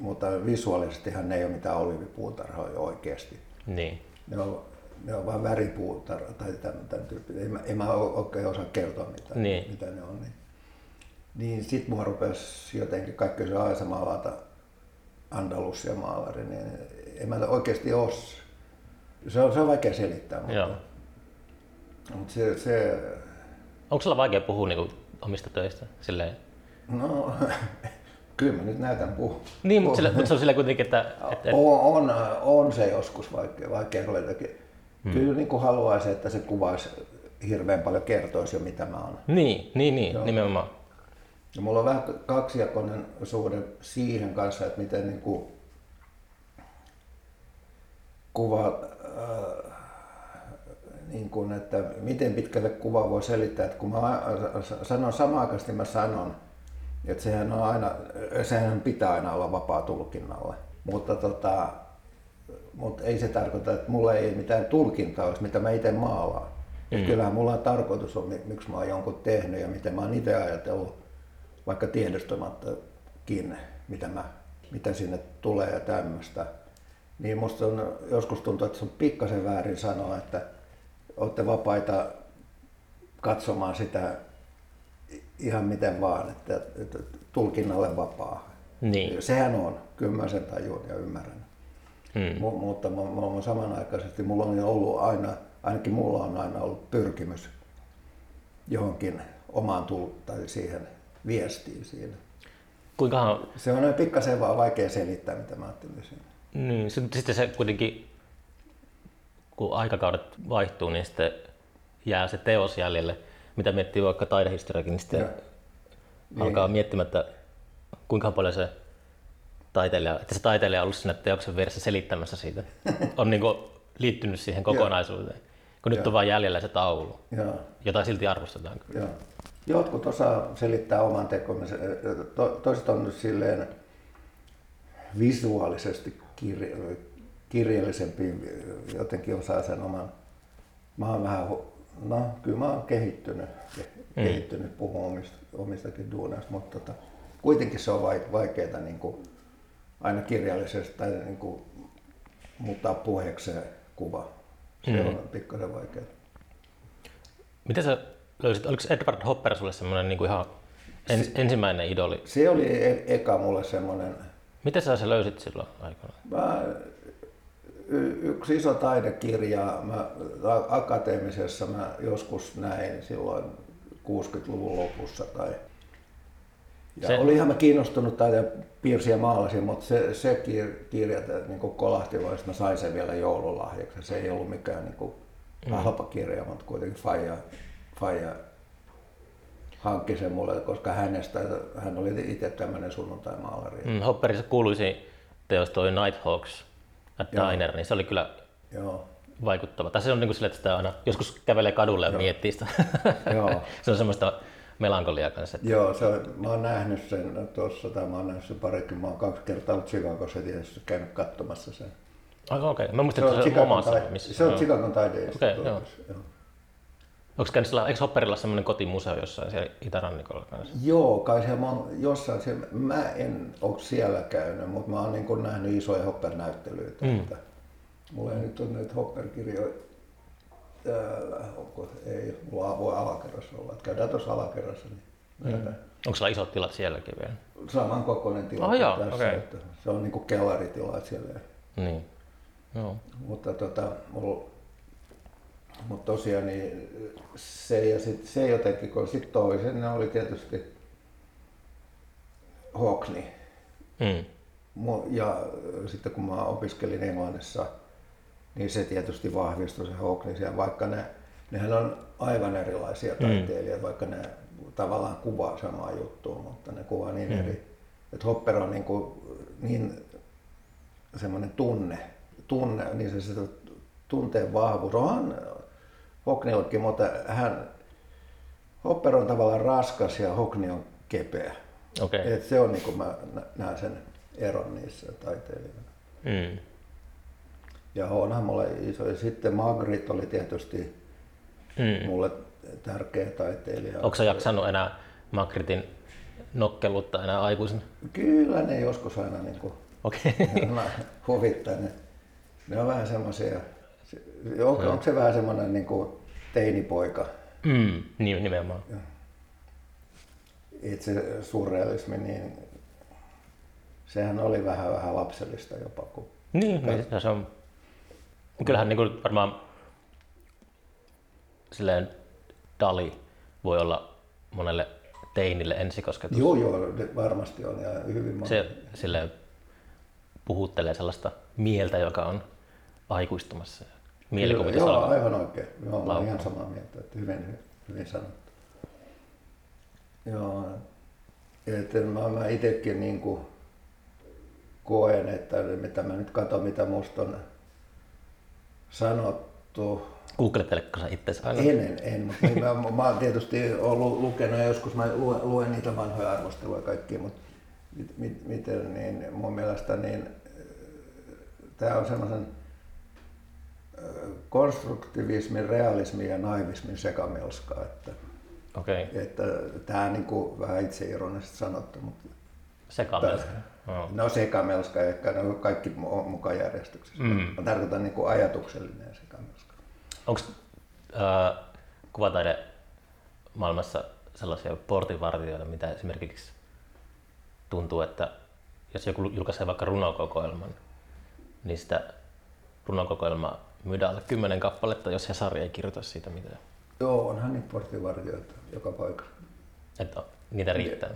mutta visuaalisestihan ne ei ole mitään olivipuutarhoja oikeasti. Niin. Ne on, ne on vain väripuutarha tai tämän, tämän tyyppinen. En mä, en mä oikein osaa kertoa mitä, niin. mitä ne on. Niin, niin sit mua rupesi jotenkin kaikki se aisemaalata Andalusia maalari, niin en mä oikeasti ole. Se on, se on vaikea selittää, mutta, Joo. mutta se, se... Onko sulla vaikea puhua niin omista töistä? Silleen? No, kyllä mä nyt näytän puhua. Niin, mutta, sillä, mutta se on sillä kuitenkin, että... että on, on, on, se joskus vaikea, vaikea ruveta. Hmm. Kyllä niin kuin haluaisi, että se kuvaisi hirveän paljon kertoisi jo mitä mä oon. Niin, niin, niin Joo. nimenomaan. Ja mulla on vähän kaksijakoinen suhde siihen kanssa, että miten niin kuin kuva, äh, niin kuin, että miten pitkälle kuva voi selittää, että kun mä sanon samaaikaisesti, mä sanon, että sehän, on aina, sehän pitää aina olla vapaa tulkinnalle. Mutta, tota, mutta ei se tarkoita, että mulla ei mitään tulkintaa olisi, mitä mä itse maalaan. Mm. kyllähän mulla on tarkoitus, on, miksi mä oon jonkun tehnyt ja miten mä oon itse ajatellut, vaikka tiedostamattakin, mitä, mä, mitä sinne tulee ja tämmöistä. Niin musta on, joskus tuntuu, että se on pikkasen väärin sanoa, että olette vapaita katsomaan sitä ihan miten vaan, että, että tulkinnalle vapaa. Niin. Sehän on, kyllä mä sen tajun ja ymmärrän. Hmm. M- mutta mä, mä, mä samanaikaisesti mulla on ollut aina, ainakin mulla on aina ollut pyrkimys johonkin omaan tul- tai siihen viestiin siinä. Kuinkahan... Se on noin pikkasen vaan vaikea selittää, mitä mä ajattelin siinä. Niin, sitten se kuitenkin, kun aikakaudet vaihtuu, niin sitten jää se teos jäljelle. Mitä miettii vaikka taidehistoriakin, niin sitten ja. alkaa niin. miettimään, että kuinka paljon se taiteilija, että se taiteilija on ollut siinä teoksen vieressä selittämässä siitä, on niin kuin liittynyt siihen kokonaisuuteen. Kun nyt on vain jäljellä se taulu, ja. jota silti arvostetaan. Ja. Jotkut osaa selittää oman tekomisen, toiset on nyt silleen visuaalisesti kirja, kirjallisempi, jotenkin osaa sen oman. Mä oon vähän, no kyllä mä oon kehittynyt, mm. kehittynyt puhua omista, omistakin duuneista, mutta tota, kuitenkin se on vaikeaa niin kuin, aina kirjallisesti tai niin kuin, muuttaa puheeksi se kuva. Se mm. on pikkasen vaikeaa. Miten sä löysit, oliko Edward Hopper sulle semmoinen niin kuin ihan ens, se, ensimmäinen idoli? Se oli e- eka mulle semmoinen Miten sä se löysit silloin aikana? Mä, y- yksi iso taidekirja, mä, akateemisessa mä joskus näin silloin 60-luvun lopussa tai Ja Se- oli ihan mä kiinnostunut ja maalasin, mutta se, se kir- kirja niin kolahti vaan, että mä sain sen vielä joululahjaksi. Se ei ollut mikään niin kuin Mm. halpa kirja, mutta kuitenkin Faija, Faija hankki sen mulle, koska hänestä, hän oli itse tämmöinen sunnuntai-maalari. Mm, Hopperissa kuuluisi teos toi Nighthawks at Joo. Diner, niin se oli kyllä Joo, vaikuttava. Tai se on niin kuin sille, että sitä aina joskus kävelee kadulle ja miettii sitä. Joo. se on semmoista melankoliaa kanssa. Joo, se on, mä oon nähnyt sen tuossa, tai mä oon nähnyt sen parikin, mä oon kaksi kertaa ollut Chicagossa tietysti käynyt katsomassa sen. Okei, okay. mä muistin, että se on omassa. taide- Missä... se on. Chicagon taideilijasta. Okei, joo. joo. Onko käynyt sillä, eikö Hopperilla semmoinen kotimuseo jossain siellä itärannikolla kanssa? Joo, kai se on jossain, se, mä en ole siellä käynyt, mutta mä oon niin nähnyt isoja Hopper-näyttelyitä. Mm. Että mulla ei nyt ole näitä Hopper-kirjoja täällä, onko, ei, mulla voi alakerrassa olla, että käydään tuossa alakerrassa, niin mm. Onko sillä isot tilat sielläkin vielä? saman kokoinen tila kuin joo, tässä, okei. että se on niin kuin kellaritila siellä. Niin. Joo. Mutta tota, mulla, mutta tosiaan niin se ja sit, se jotenkin, kun sitten toisen oli tietysti Hockney. Mm. Ja sitten kun mä opiskelin Englannissa, niin se tietysti vahvistui se Hockney siellä, vaikka ne, nehän on aivan erilaisia taiteilijoita, vaikka ne tavallaan kuvaa samaa juttua, mutta ne kuvaa niin eri. Että Hopper on niin, kuin, niin semmoinen tunne, tunne, niin se, se tunteen vahvuus. Onhan Hockneyllekin, mutta hän, Hopper on tavallaan raskas ja Hockney on kepeä. Okay. Et se on niin kuin mä nä- näen sen eron niissä taiteilijoissa. Mm. Ja onhan mulle iso. Ja sitten Magritte oli tietysti Mm. mulle tärkeä taiteilija. Onko sä jaksanut enää Magritin nokkelutta enää aikuisena? Kyllä ne joskus aina niin kuin, Okei. Okay. huvittaa. Ne, ne on vähän semmoisia, onko, onko se vähän semmoinen niin kuin teinipoika? mm. Niin, nimenomaan. Itse surrealismi, niin sehän oli vähän, vähän lapsellista jopa. Kun, Niin, niin se on. Kyllähän niin kuin varmaan silleen Dali voi olla monelle teinille ensikosketus. joo, joo, varmasti on ja hyvin moni. Se silleen puhuttelee sellaista mieltä, joka on aikuistumassa. Mielikuvitus Joo, alkaa. aivan oikein. Joo, olen ihan samaa mieltä, että hyvin, hyvin sanottu. Joo, että mä, mä itsekin niin kuin koen, että mitä mä nyt katson, mitä musta on sanottu. Googletteletko sä itse aina? En, en, en mutta niin mä, mä oon tietysti ollut lukenut ja joskus mä luen, luen niitä vanhoja arvosteluja ja kaikkia, mutta mit, mit, miten, niin mun mielestä niin tämä on semmoisen konstruktivismin, realismin ja naivismin sekamelska, että, Okei, okay. että tämä on niin kuin vähän itseironisesti sanottu, mutta sekamelska. Joo. no sekamelska ehkä ne on kaikki mu- mukaan järjestyksessä. Mm. Mä tarkoitan niin kuin ajatuksellinen sekamelska. Onko äh, kuvataide maailmassa sellaisia portinvartijoita, mitä esimerkiksi tuntuu, että jos joku julkaisee vaikka runokokoelman, niin sitä runokokoelmaa myydään alle kymmenen kappaletta, jos Hesari ei kirjoita siitä mitään. Joo, onhan niitä portinvartijoita joka paikassa. Että niitä riittää.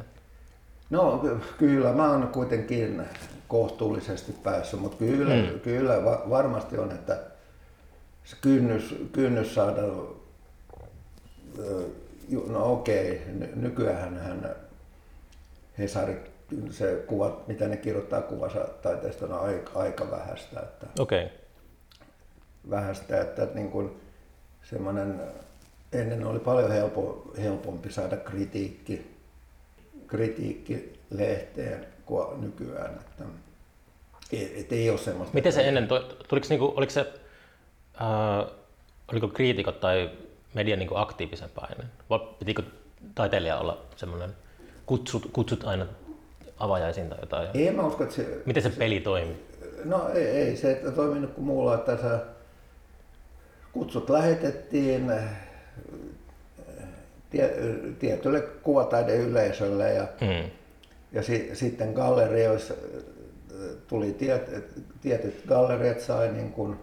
No ky- kyllä, mä oon kuitenkin kohtuullisesti päässyt, mutta kyllä, mm. kyllä va- varmasti on, että se kynnys, kynnys saada, no okei, ny- nykyään hän Hesari, se kuvat, mitä ne kirjoittaa kuvassa taiteesta, on aika, aika vähäistä, että, Okei. Okay. vähäistä, että niin kuin semmoinen, ennen oli paljon helpo, helpompi saada kritiikki, kritiikki lehteen kuin nykyään. Että, et, et ei ole semmoista. Miten se ennen, tuliko, niinku, oliko se, äh, oliko kriitikot tai median niinku aktiivisempaa ennen? Vai pitikö taiteilija olla semmoinen, kutsut, kutsut aina avajaisiin tai jotain? Ei mä usko, että se, Miten se peli toimi? no ei, ei se että toiminut kuin muulla, että sä kutsut lähetettiin tie, tietylle kuvataideyleisölle ja Mm. Ja si, sitten gallerioissa tuli tiet, tietyt galleriat sai niin kuin,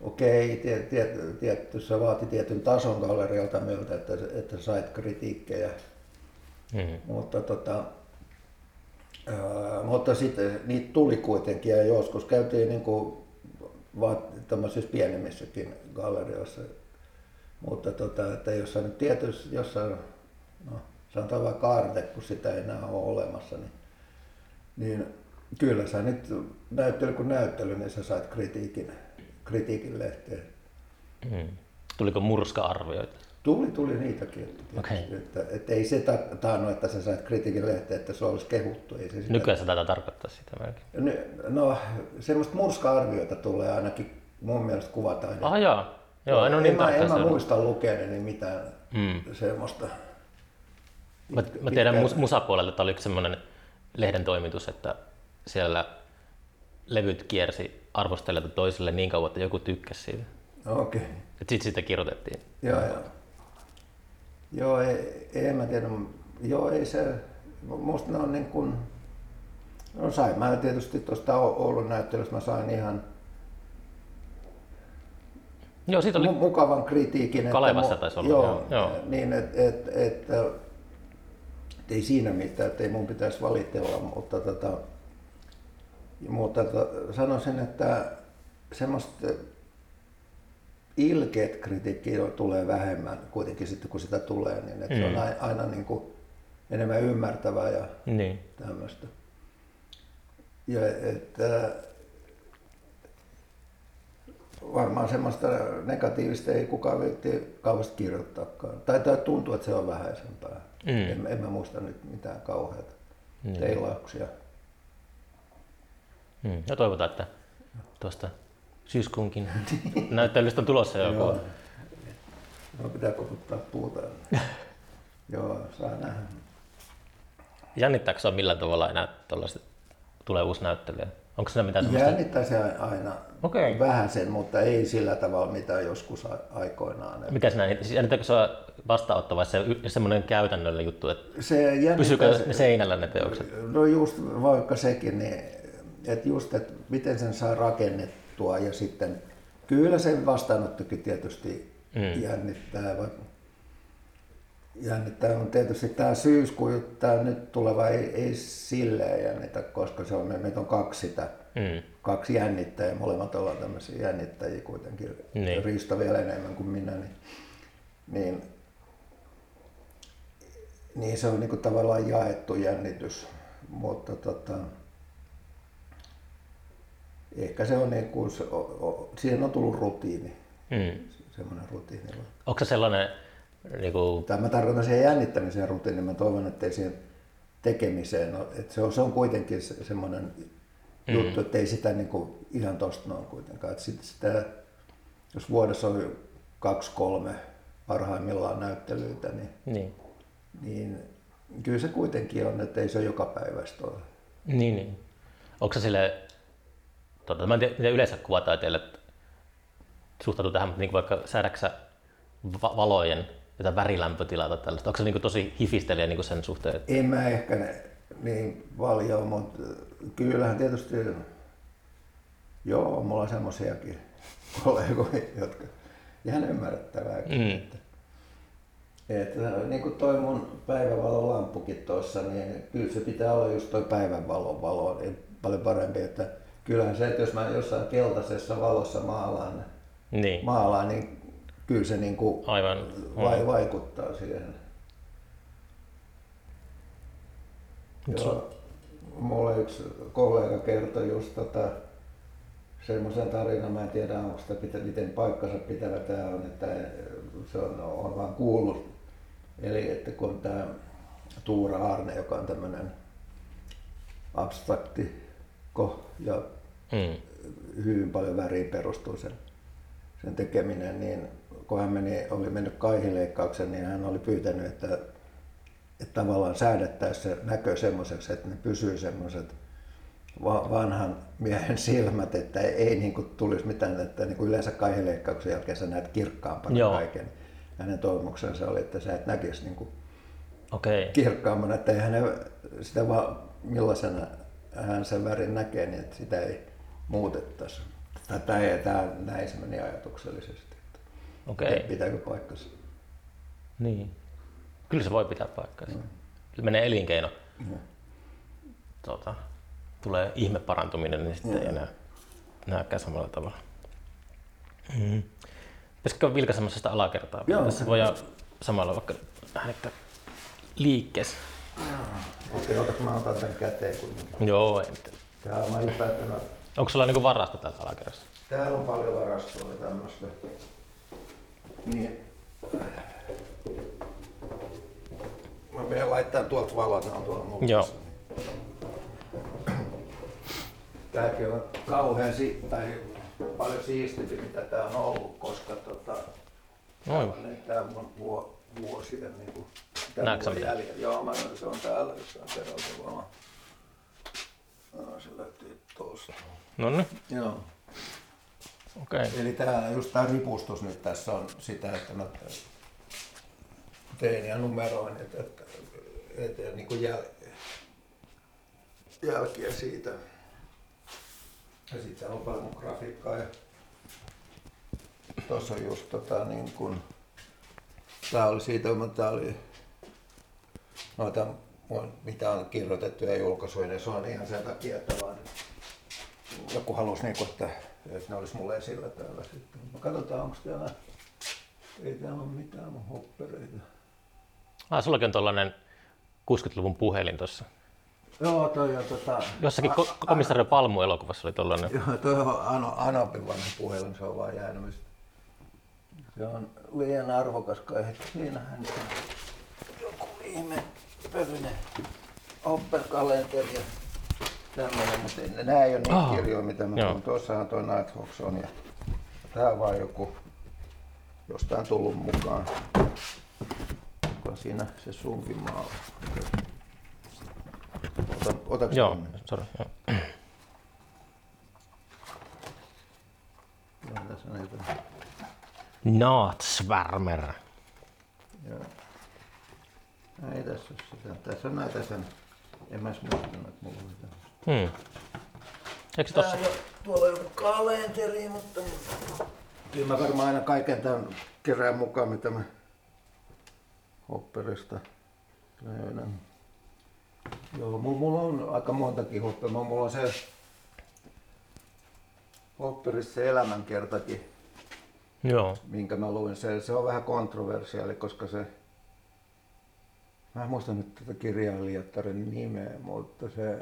okei, tie, tie, tietty, se vaati tietyn tason gallerialta meiltä, että, että sait kritiikkejä. Mm. Mutta, tota, ää, mutta sitten niitä tuli kuitenkin ja joskus käytiin niin kuin, vaan tämmöisissä pienemmissäkin gallerioissa. Mutta tota, että jos nyt tietysti jossain, no, sanotaan vaikka Arte, kun sitä ei enää ole olemassa, niin, niin kyllä sä nyt näyttely kuin näyttely, niin sä sait kritiikin, kritiikin lehteen. Mm. Tuliko murska-arvioita? Tuli, tuli niitäkin. Että, Okei. että, että, ei se ta- taannut, että sä sait kritiikin lehteen, että se olisi kehuttu. Ei se sitä Nykyään se taitaa tarkoittaa sitä melkein. No, semmoista murska-arvioita tulee ainakin mun mielestä kuvataan. Ah joo, joo en ole niin en, mä, en mä muista lukeneeni mitään Mm. semmoista. Mä, mä tiedän mus, musapuolelta, että oli yksi semmoinen lehden toimitus, että siellä levyt kiersi arvostelijoilta toiselle niin kauan, että joku tykkäsi siitä. Okei. Okay. Sitten sitä kirjoitettiin. Joo, joo. Joo, ei, en mä tiedä. Joo, ei se, musta ne on niin kuin, no sain mä tietysti tuosta Oulun näyttelystä, mä sain ihan Joo, siitä oli mu- mukavan kritiikin. Kalevassa taisi olla, Joo, joo, niin että et, et, et, ei siinä mitään, että ei mun pitäisi valitella, mutta, tota, mutta tota, sanoisin, että semmoista ilkeät kritiikkiä tulee vähemmän kuitenkin sitten kun sitä tulee, niin että mm. se on Mm. aina, aina niin kuin enemmän ymmärtävää ja Niin. tämmöistä. Ja että varmaan semmoista negatiivista ei kukaan viitti kauheasti kirjoittaakaan. Tai, tuntuu, että se on vähäisempää. Mm. En, en mä muista nyt mitään kauheata Niin. teilauksia. Mm. Ja toivotaan, että tuosta syyskuunkin näyttelystä on tulossa joku. Joo. No pitää koputtaa puuta. Joo, saa nähdä. Jännittääkö se on millään tavalla enää tuollaista, tulee uusi näyttelijä? Onko siinä mitään semmoista? Jännittää se aina Okei. vähän sen, mutta ei sillä tavalla mitä joskus aikoinaan. Mikä sinä, siis jännittääkö se vastaanotto vai se semmoinen käytännöllinen juttu, että Se pysyykö se- ne seinällä ne teokset? No just vaikka sekin, niin, että just, että miten sen saa rakennettua ja sitten kyllä se vastaanottokin tietysti Mm. jännittää. va- Jännittää on tietysti tämä syyskuu, tämä nyt tuleva ei, ei silleen jännitä, koska se on, me- meitä on kaksi sitä, Mm. kaksi jännittäjää, molemmat ollaan tämmöisiä jännittäjiä kuitenkin, Niin. Risto vielä enemmän kuin minä, niin, niin, niin se on niin kuin tavallaan jaettu jännitys, mutta tota, ehkä se on niin kuin, se, o, o, siihen on tullut rutiini, Mm. semmoinen rutiini. Onko se sellainen, niin kuin, Tai mä tarkoitan siihen jännittämiseen rutiiniin, mä toivon, että ei siihen tekemiseen, no, että se on, se on kuitenkin se, semmoinen Mm. juttu, että ei sitä niin kuin ihan tosta noin kuitenkaan. Että sit sitä, jos vuodessa on kaksi, kolme parhaimmillaan näyttelyitä, niin, niin. niin kyllä se kuitenkin on, että ei se ole joka päivästä ole. Niin, niin. Onko se sille, tota, mä en tiedä, miten yleensä kuvataiteille suhtautuu tähän, mutta niin vaikka säädäksä va- valojen jotain värilämpötilaa tai tällaista, onko se niin tosi hifistelijä niin sen suhteen? Että... En mä ehkä ne, niin paljon, mutta kyllähän tietysti, joo, mulla on semmoisiakin kollegoja, jotka ihan ymmärrettävääkin. Mm. Että, että niin kuin toi mun päivänvalon lamppukin tuossa, niin kyllä se pitää olla just toi päivänvalon valo, niin paljon parempi, että kyllähän se, että jos mä jossain keltaisessa valossa maalaan, Niin, maalaan niin kyllä se niin kuin aivan. vai, vaikuttaa siihen. Joo, mulle yksi kollega kertoi just tota, semmoisen tarinan, mä en tiedä onko sitä pitä, miten paikkansa pitävä tämä on, että se on, on vaan kuullut. Eli että kun tämä Tuura Arne, joka on tämmöinen abstrakti ja Mm. hyvin paljon väriin perustuu sen, sen tekeminen, niin kun hän meni, oli mennyt kaihileikkauksen, niin hän oli pyytänyt, että, että tavallaan säädettäisiin se näkö semmoiseksi, että ne pysyy semmoiset va- vanhan miehen silmät, että ei, ei niin kuin tulisi mitään, että niin kuin yleensä kaihileikkauksen jälkeen sä näet kirkkaampana Joo. kaiken. Hänen toivomuksensa oli, että sä et näkisi niin kuin Okei. kirkkaammana, että ei hänen sitä vaan millaisena hän sen värin näkee, niin että sitä ei muutettaisi. Tai Tämä, tämä, näin se meni ajatuksellisesti. Okei. Pitääkö paikkansa? Niin. Kyllä se voi pitää paikkansa. menee elinkeino, tuota, tulee ihme parantuminen, niin sitten ei enää näykään samalla tavalla. Mm. Pitäisikö vilkaisemassa sitä alakertaa? Joo. Tässä voidaan samalla vaikka hänettää liikkeessä. Okei, otas mä otan tämän käteen kuitenkin. Joo, ei mitään. Täällä mä ylipäätänä, Onko sulla niinku varasto täällä alakerrassa? täällä on paljon varastoa ja tämmöistä. Niin. Mä menen laittaa tuolta valot, ne on tuolla mulla. Joo. Tääkin on kauhean si- tai paljon siistimpi mitä tää on ollut, koska tota, Noin. tää on vuo, vuosien niin kuin, Näetkö sä jäljellä. Joo, mä se on täällä jossain terveysvalon. No, se löytyy tuosta. No niin, Joo. Okay. Eli tää, just tämä ripustus nyt tässä on sitä, että mä tein ja numeroin, että, että, että niin kuin jäl, jälkiä siitä. Ja sitten on paljon grafiikkaa. Ja tuossa on just tota niin kuin, tää oli siitä, mutta oli noita, mitä on kirjoitettu ja julkaisuja, niin se on ihan sen takia, että vaan joku halusi niin kuin, että, että ne olisi mulle esillä täällä sitten. Katsotaan, onko täällä, ei täällä ole mitään mun hoppereita. Ah, sullakin on tollanen 60-luvun puhelin tuossa. Joo, toi on tota... Jossakin ko- komissario Palmu-elokuvassa oli tollanen. Joo, toi on Ano, Anopin vanha puhelin, se on vaan jäänyt. mistä- Se on liian arvokas kai, että siinähän on joku ihme pölyinen Opel-kalenteri ja tämmöinen, mutta nää ei ole niitä Ah, kirjoja, mitä mä tuon. Tuossahan toi Nighthawks on ja tää on vaan joku jostain tullut mukaan. Onko siinä se sunkin maala? Ota, otaks Joo, sorry. Joo. Joo, tässä näitä. Naatsvärmer. Joo. Ei tässä ole sitä. Tässä on näitä sen. En mä muistanut, että mulla oli tämmöistä. Hmm. Eikö tossa? Tää jo, tuolla on joku kalenteri, mutta... Kyllä mä varmaan aina kaiken tämän kerään mukaan, mitä mä hopperista löydän. Joo, mulla, mulla on aika montakin hopperia. Mulla on se hopperissa se elämänkertakin, Joo. minkä mä luin. Se, se on vähän kontroversiaali, koska se... Mä en muista nyt tätä kirjailijattaren nimeä, mutta se...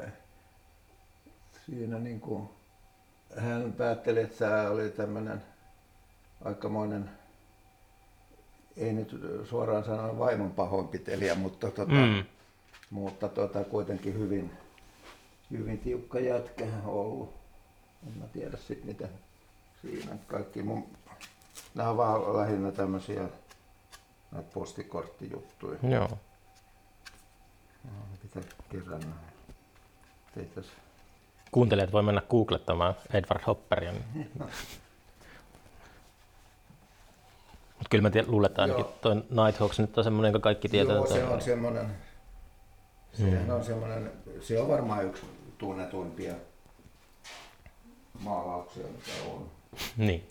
Siinä niinku... Hän päätteli, että se oli tämmönen aikamoinen, ei nyt suoraan sanoen vaimon pahoinpitelijä, mutta, tota, Mm. mutta tota, kuitenkin hyvin, hyvin tiukka jätkä ollut. En mä tiedä sit mitä siinä kaikki mun, nämä on vaan lähinnä tämmöisiä näitä postikorttijuttuja. Joo. No, Pitää kerran tehtäis. Kuuntelijat voi mennä googlettamaan Edward Hopperia. Mutta kyllä mä tiedän, luulen, että ainakin Joo. toi Nighthawks nyt on semmoinen, jonka kaikki tietää. Joo, se on semmoinen, sehän on semmoinen, se on varmaan yksi tunnetuimpia maalauksia, mitä on. Niin.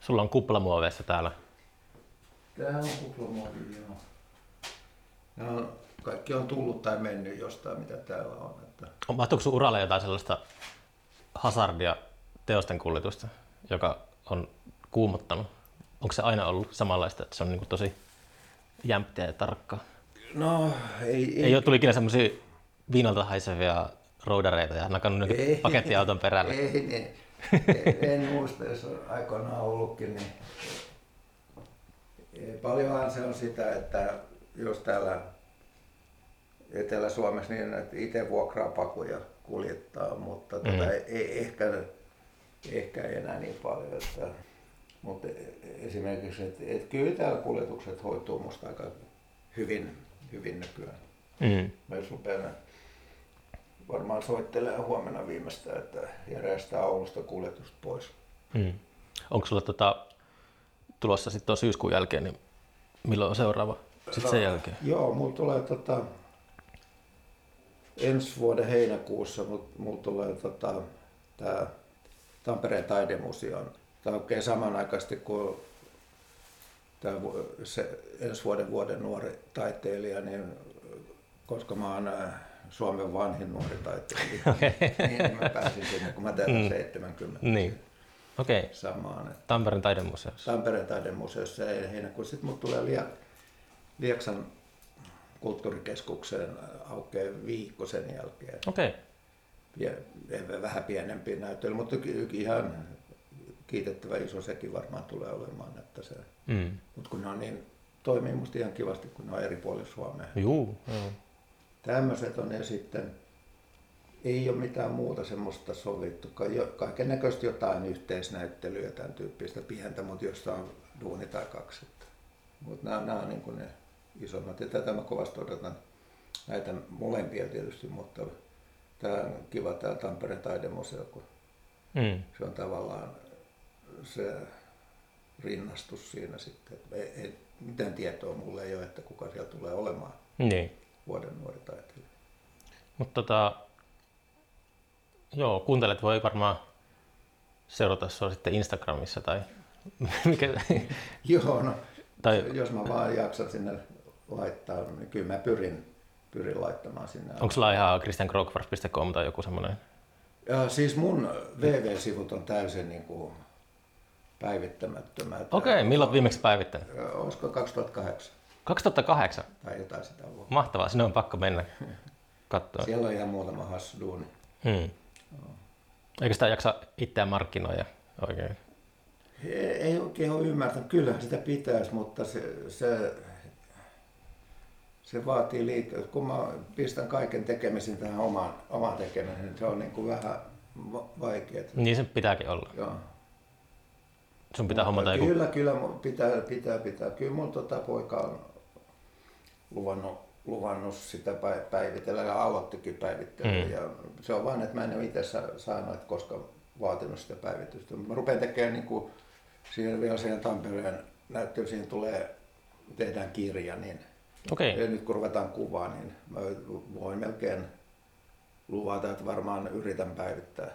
Sulla on kuplamuoveissa täällä. Tämähän on kuplamuovi, joo. No, kaikki on tullut tai mennyt jostain, mitä täällä on. Että... On- Mahtuuko sun uralle jotain sellaista hazardia teosten kuljetusta, joka on kuumottanut? Onko se aina ollut samanlaista, että se on niin tosi jämptiä ja tarkkaa? No, ei, Ei, ei ole tuli ikinä semmoisia viinalta haisevia roudareita ja nakannut Ei. pakettiauton perälle. Ei, niin. en muista, jos on aikoinaan ollutkin, niin paljonhan se on sitä, että jos täällä Etelä-Suomessa niin, että itse vuokraa pakuja kuljettaa, mutta mm. tota, ei, ehkä, ehkä ei enää niin paljon. Että, mutta esimerkiksi, että, että kyllä täällä kuljetukset hoituu musta aika hyvin, hyvin nykyään. Mm. Mä jos rupean varmaan soittelee huomenna viimeistä, että järjestää Oulusta kuljetusta pois. Mm. Onko sulla tota, tulossa sitten syyskuun jälkeen, niin milloin on seuraava? Sitten sen jälkeen. Joo, mulla tulee tota, ensi vuoden heinäkuussa, mut mulla tulee tota, tää Tampereen taidemuseon. Tämä on oikein samanaikaisesti kuin tämä se ensi vuoden vuoden nuori taiteilija, niin koska mä oon äh, Suomen vanhin nuori taiteilija, niin mä pääsin sinne, kun mä täytän 70 Niin. Okei. Okay. samaan. Tampereen taidemuseossa. Tampereen taidemuseossa ja heinäkuussa. Sitten mut tulee Liek- Lieksan kulttuurikeskukseen aukeaa viikko sen jälkeen. Okei. Okay. Vähän pienempi näyttely, mutta ihan kiitettävä iso sekin varmaan tulee olemaan. Että se, Mm. mutta kun ne on niin, toimii musta ihan kivasti, kun ne on eri puolilla Suomea. Juu. Joo. Tämmöiset on ja sitten ei ole mitään muuta semmoista sovittu. Kaiken näköistä jotain yhteisnäyttelyä, tämän tyyppistä pientä, mutta josta on duuni tai kaksi. Mutta nämä, nämä on niin kuin ne isommat. Ja tätä mä kovasti odotan näitä molempia tietysti, mutta tämä on kiva tämä Tampereen taidemuseo, kun Mm. se on tavallaan se rinnastus siinä sitten. Ei, ei, mitään tietoa mulle ei ole, että kuka siellä tulee olemaan Niin. vuoden nuori taiteilija. Mutta tota, joo, kuuntelijat voi varmaan seurata sua sitten Instagramissa tai mikä, Joo, no tai jos mä vaan jaksan sinne laittaa, niin kyllä mä pyrin, pyrin laittamaan sinne. onko sulla ihan christiankrogfors.com tai joku semmoinen? Ja siis mun VV-sivut on täysin niin kuin päivittämättömät. Okei, okay, milloin viimeksi päivittänyt? Olisiko 2008 2008. tai jotain sitä vuotta. Mahtavaa, sinne on pakko mennä katsoa. Siellä on ihan muutama hassu duuni. Hmm. Eikö sitä jaksa itseään markkinoida oikein? Ei, ei oikein ole ymmärtänyt. Kyllähän sitä pitäisi, mutta se, se, se vaatii liikaa. Kun mä pistän kaiken tekemisen tähän omaan, omaan tekemiseen, niin se on niin kuin vähän vaikeaa. Niin se pitääkin olla. Joo. Sun pitää hommata joku... Kyllä, kyllä mun pitää, pitää, pitää. Kyllä mun tota poika on luvannut, luvannut sitä päi- päivitellä ja aloittikin päivittelyä. Mm. Ja se on vaan, että mä en ole itse sa- saanut, että koska vaatinut sitä päivitystä. Mä rupean tekemään niin kuin, siihen vielä siihen Tampereen näyttelyyn, siihen tulee, tehdään kirja, niin Okei, ja nyt kun ruvetaan kuvaa, niin mä voin melkein luvata, että varmaan yritän päivittää.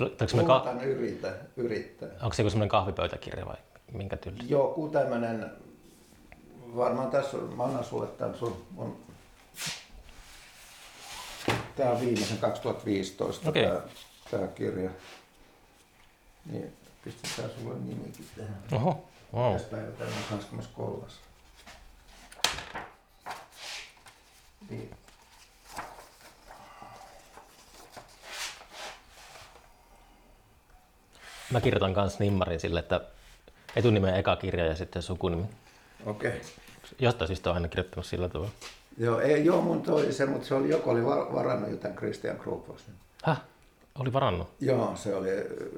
onko semmoinen, ka- yritän, yrittää. onko se joku semmoinen kahvipöytäkirja vai minkä tyyli? Joku tämmönen, varmaan tässä, on- mä annan sulle tämän sun, on, tää on viimeisen 2015 Okei. tää, tää kirja. Niin pistetään sulle nimikin tähän. Oho, wow. Tässä päivä tänään 23. Niin. Mä kirjoitan kanssa nimmarin sille, että etunimen eka kirja ja sitten sukunimi. Okei. Okay. Jostain syystä on aina kirjoittanut sillä tavalla. Joo, ei, joo, mun toi se, mutta se oli, joku oli var- varannut jotain Christian Krugfosin. Häh? Oli varannut. Joo, se oli,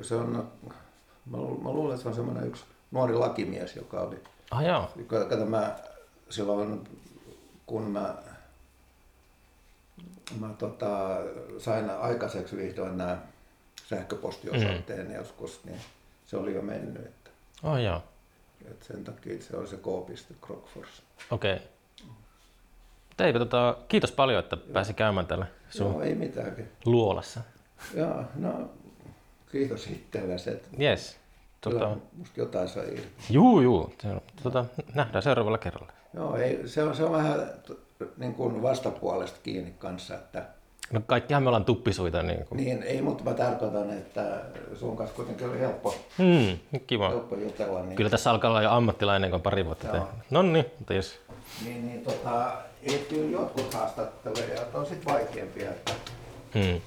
se on, mä, lu- mä luulen, että se on semmoinen yksi nuori lakimies, joka oli Ah joo. Kato, mä silloin, kun mä, mä tota, sain aikaiseksi vihdoin nämä sähköpostiosoitteen mm. joskus, niin se oli jo mennyt. Että, Oh joo. että sen takia se oli se k Krokfors. Okei. Okay. Eikö, tota, kiitos paljon, että pääsi käymään täällä sun Joo, ei mitään. luolassa. Joo, no kiitos itsellesi, Yes. Tota, kyllä musta jotain sai irti. juu, juu. Tota, nähdään seuraavalla kerralla. Joo, ei, se, on, se on vähän niin kuin vastapuolesta kiinni kanssa, että No kaikkihan me ollaan tuppisuita. Niin kuin. Niin, ei, mutta mä tarkoitan, että sun kanssa kuitenkin oli helppo, Hmm, kiva. helppo jutella. Niin, Kyllä tässä alkaa olla jo ammattilainen, kun pari vuotta tehnyt. No niin, mutta jos... niin, niin tota, jotkut haastatteluja on sit vaikeampia. Että, Hmm.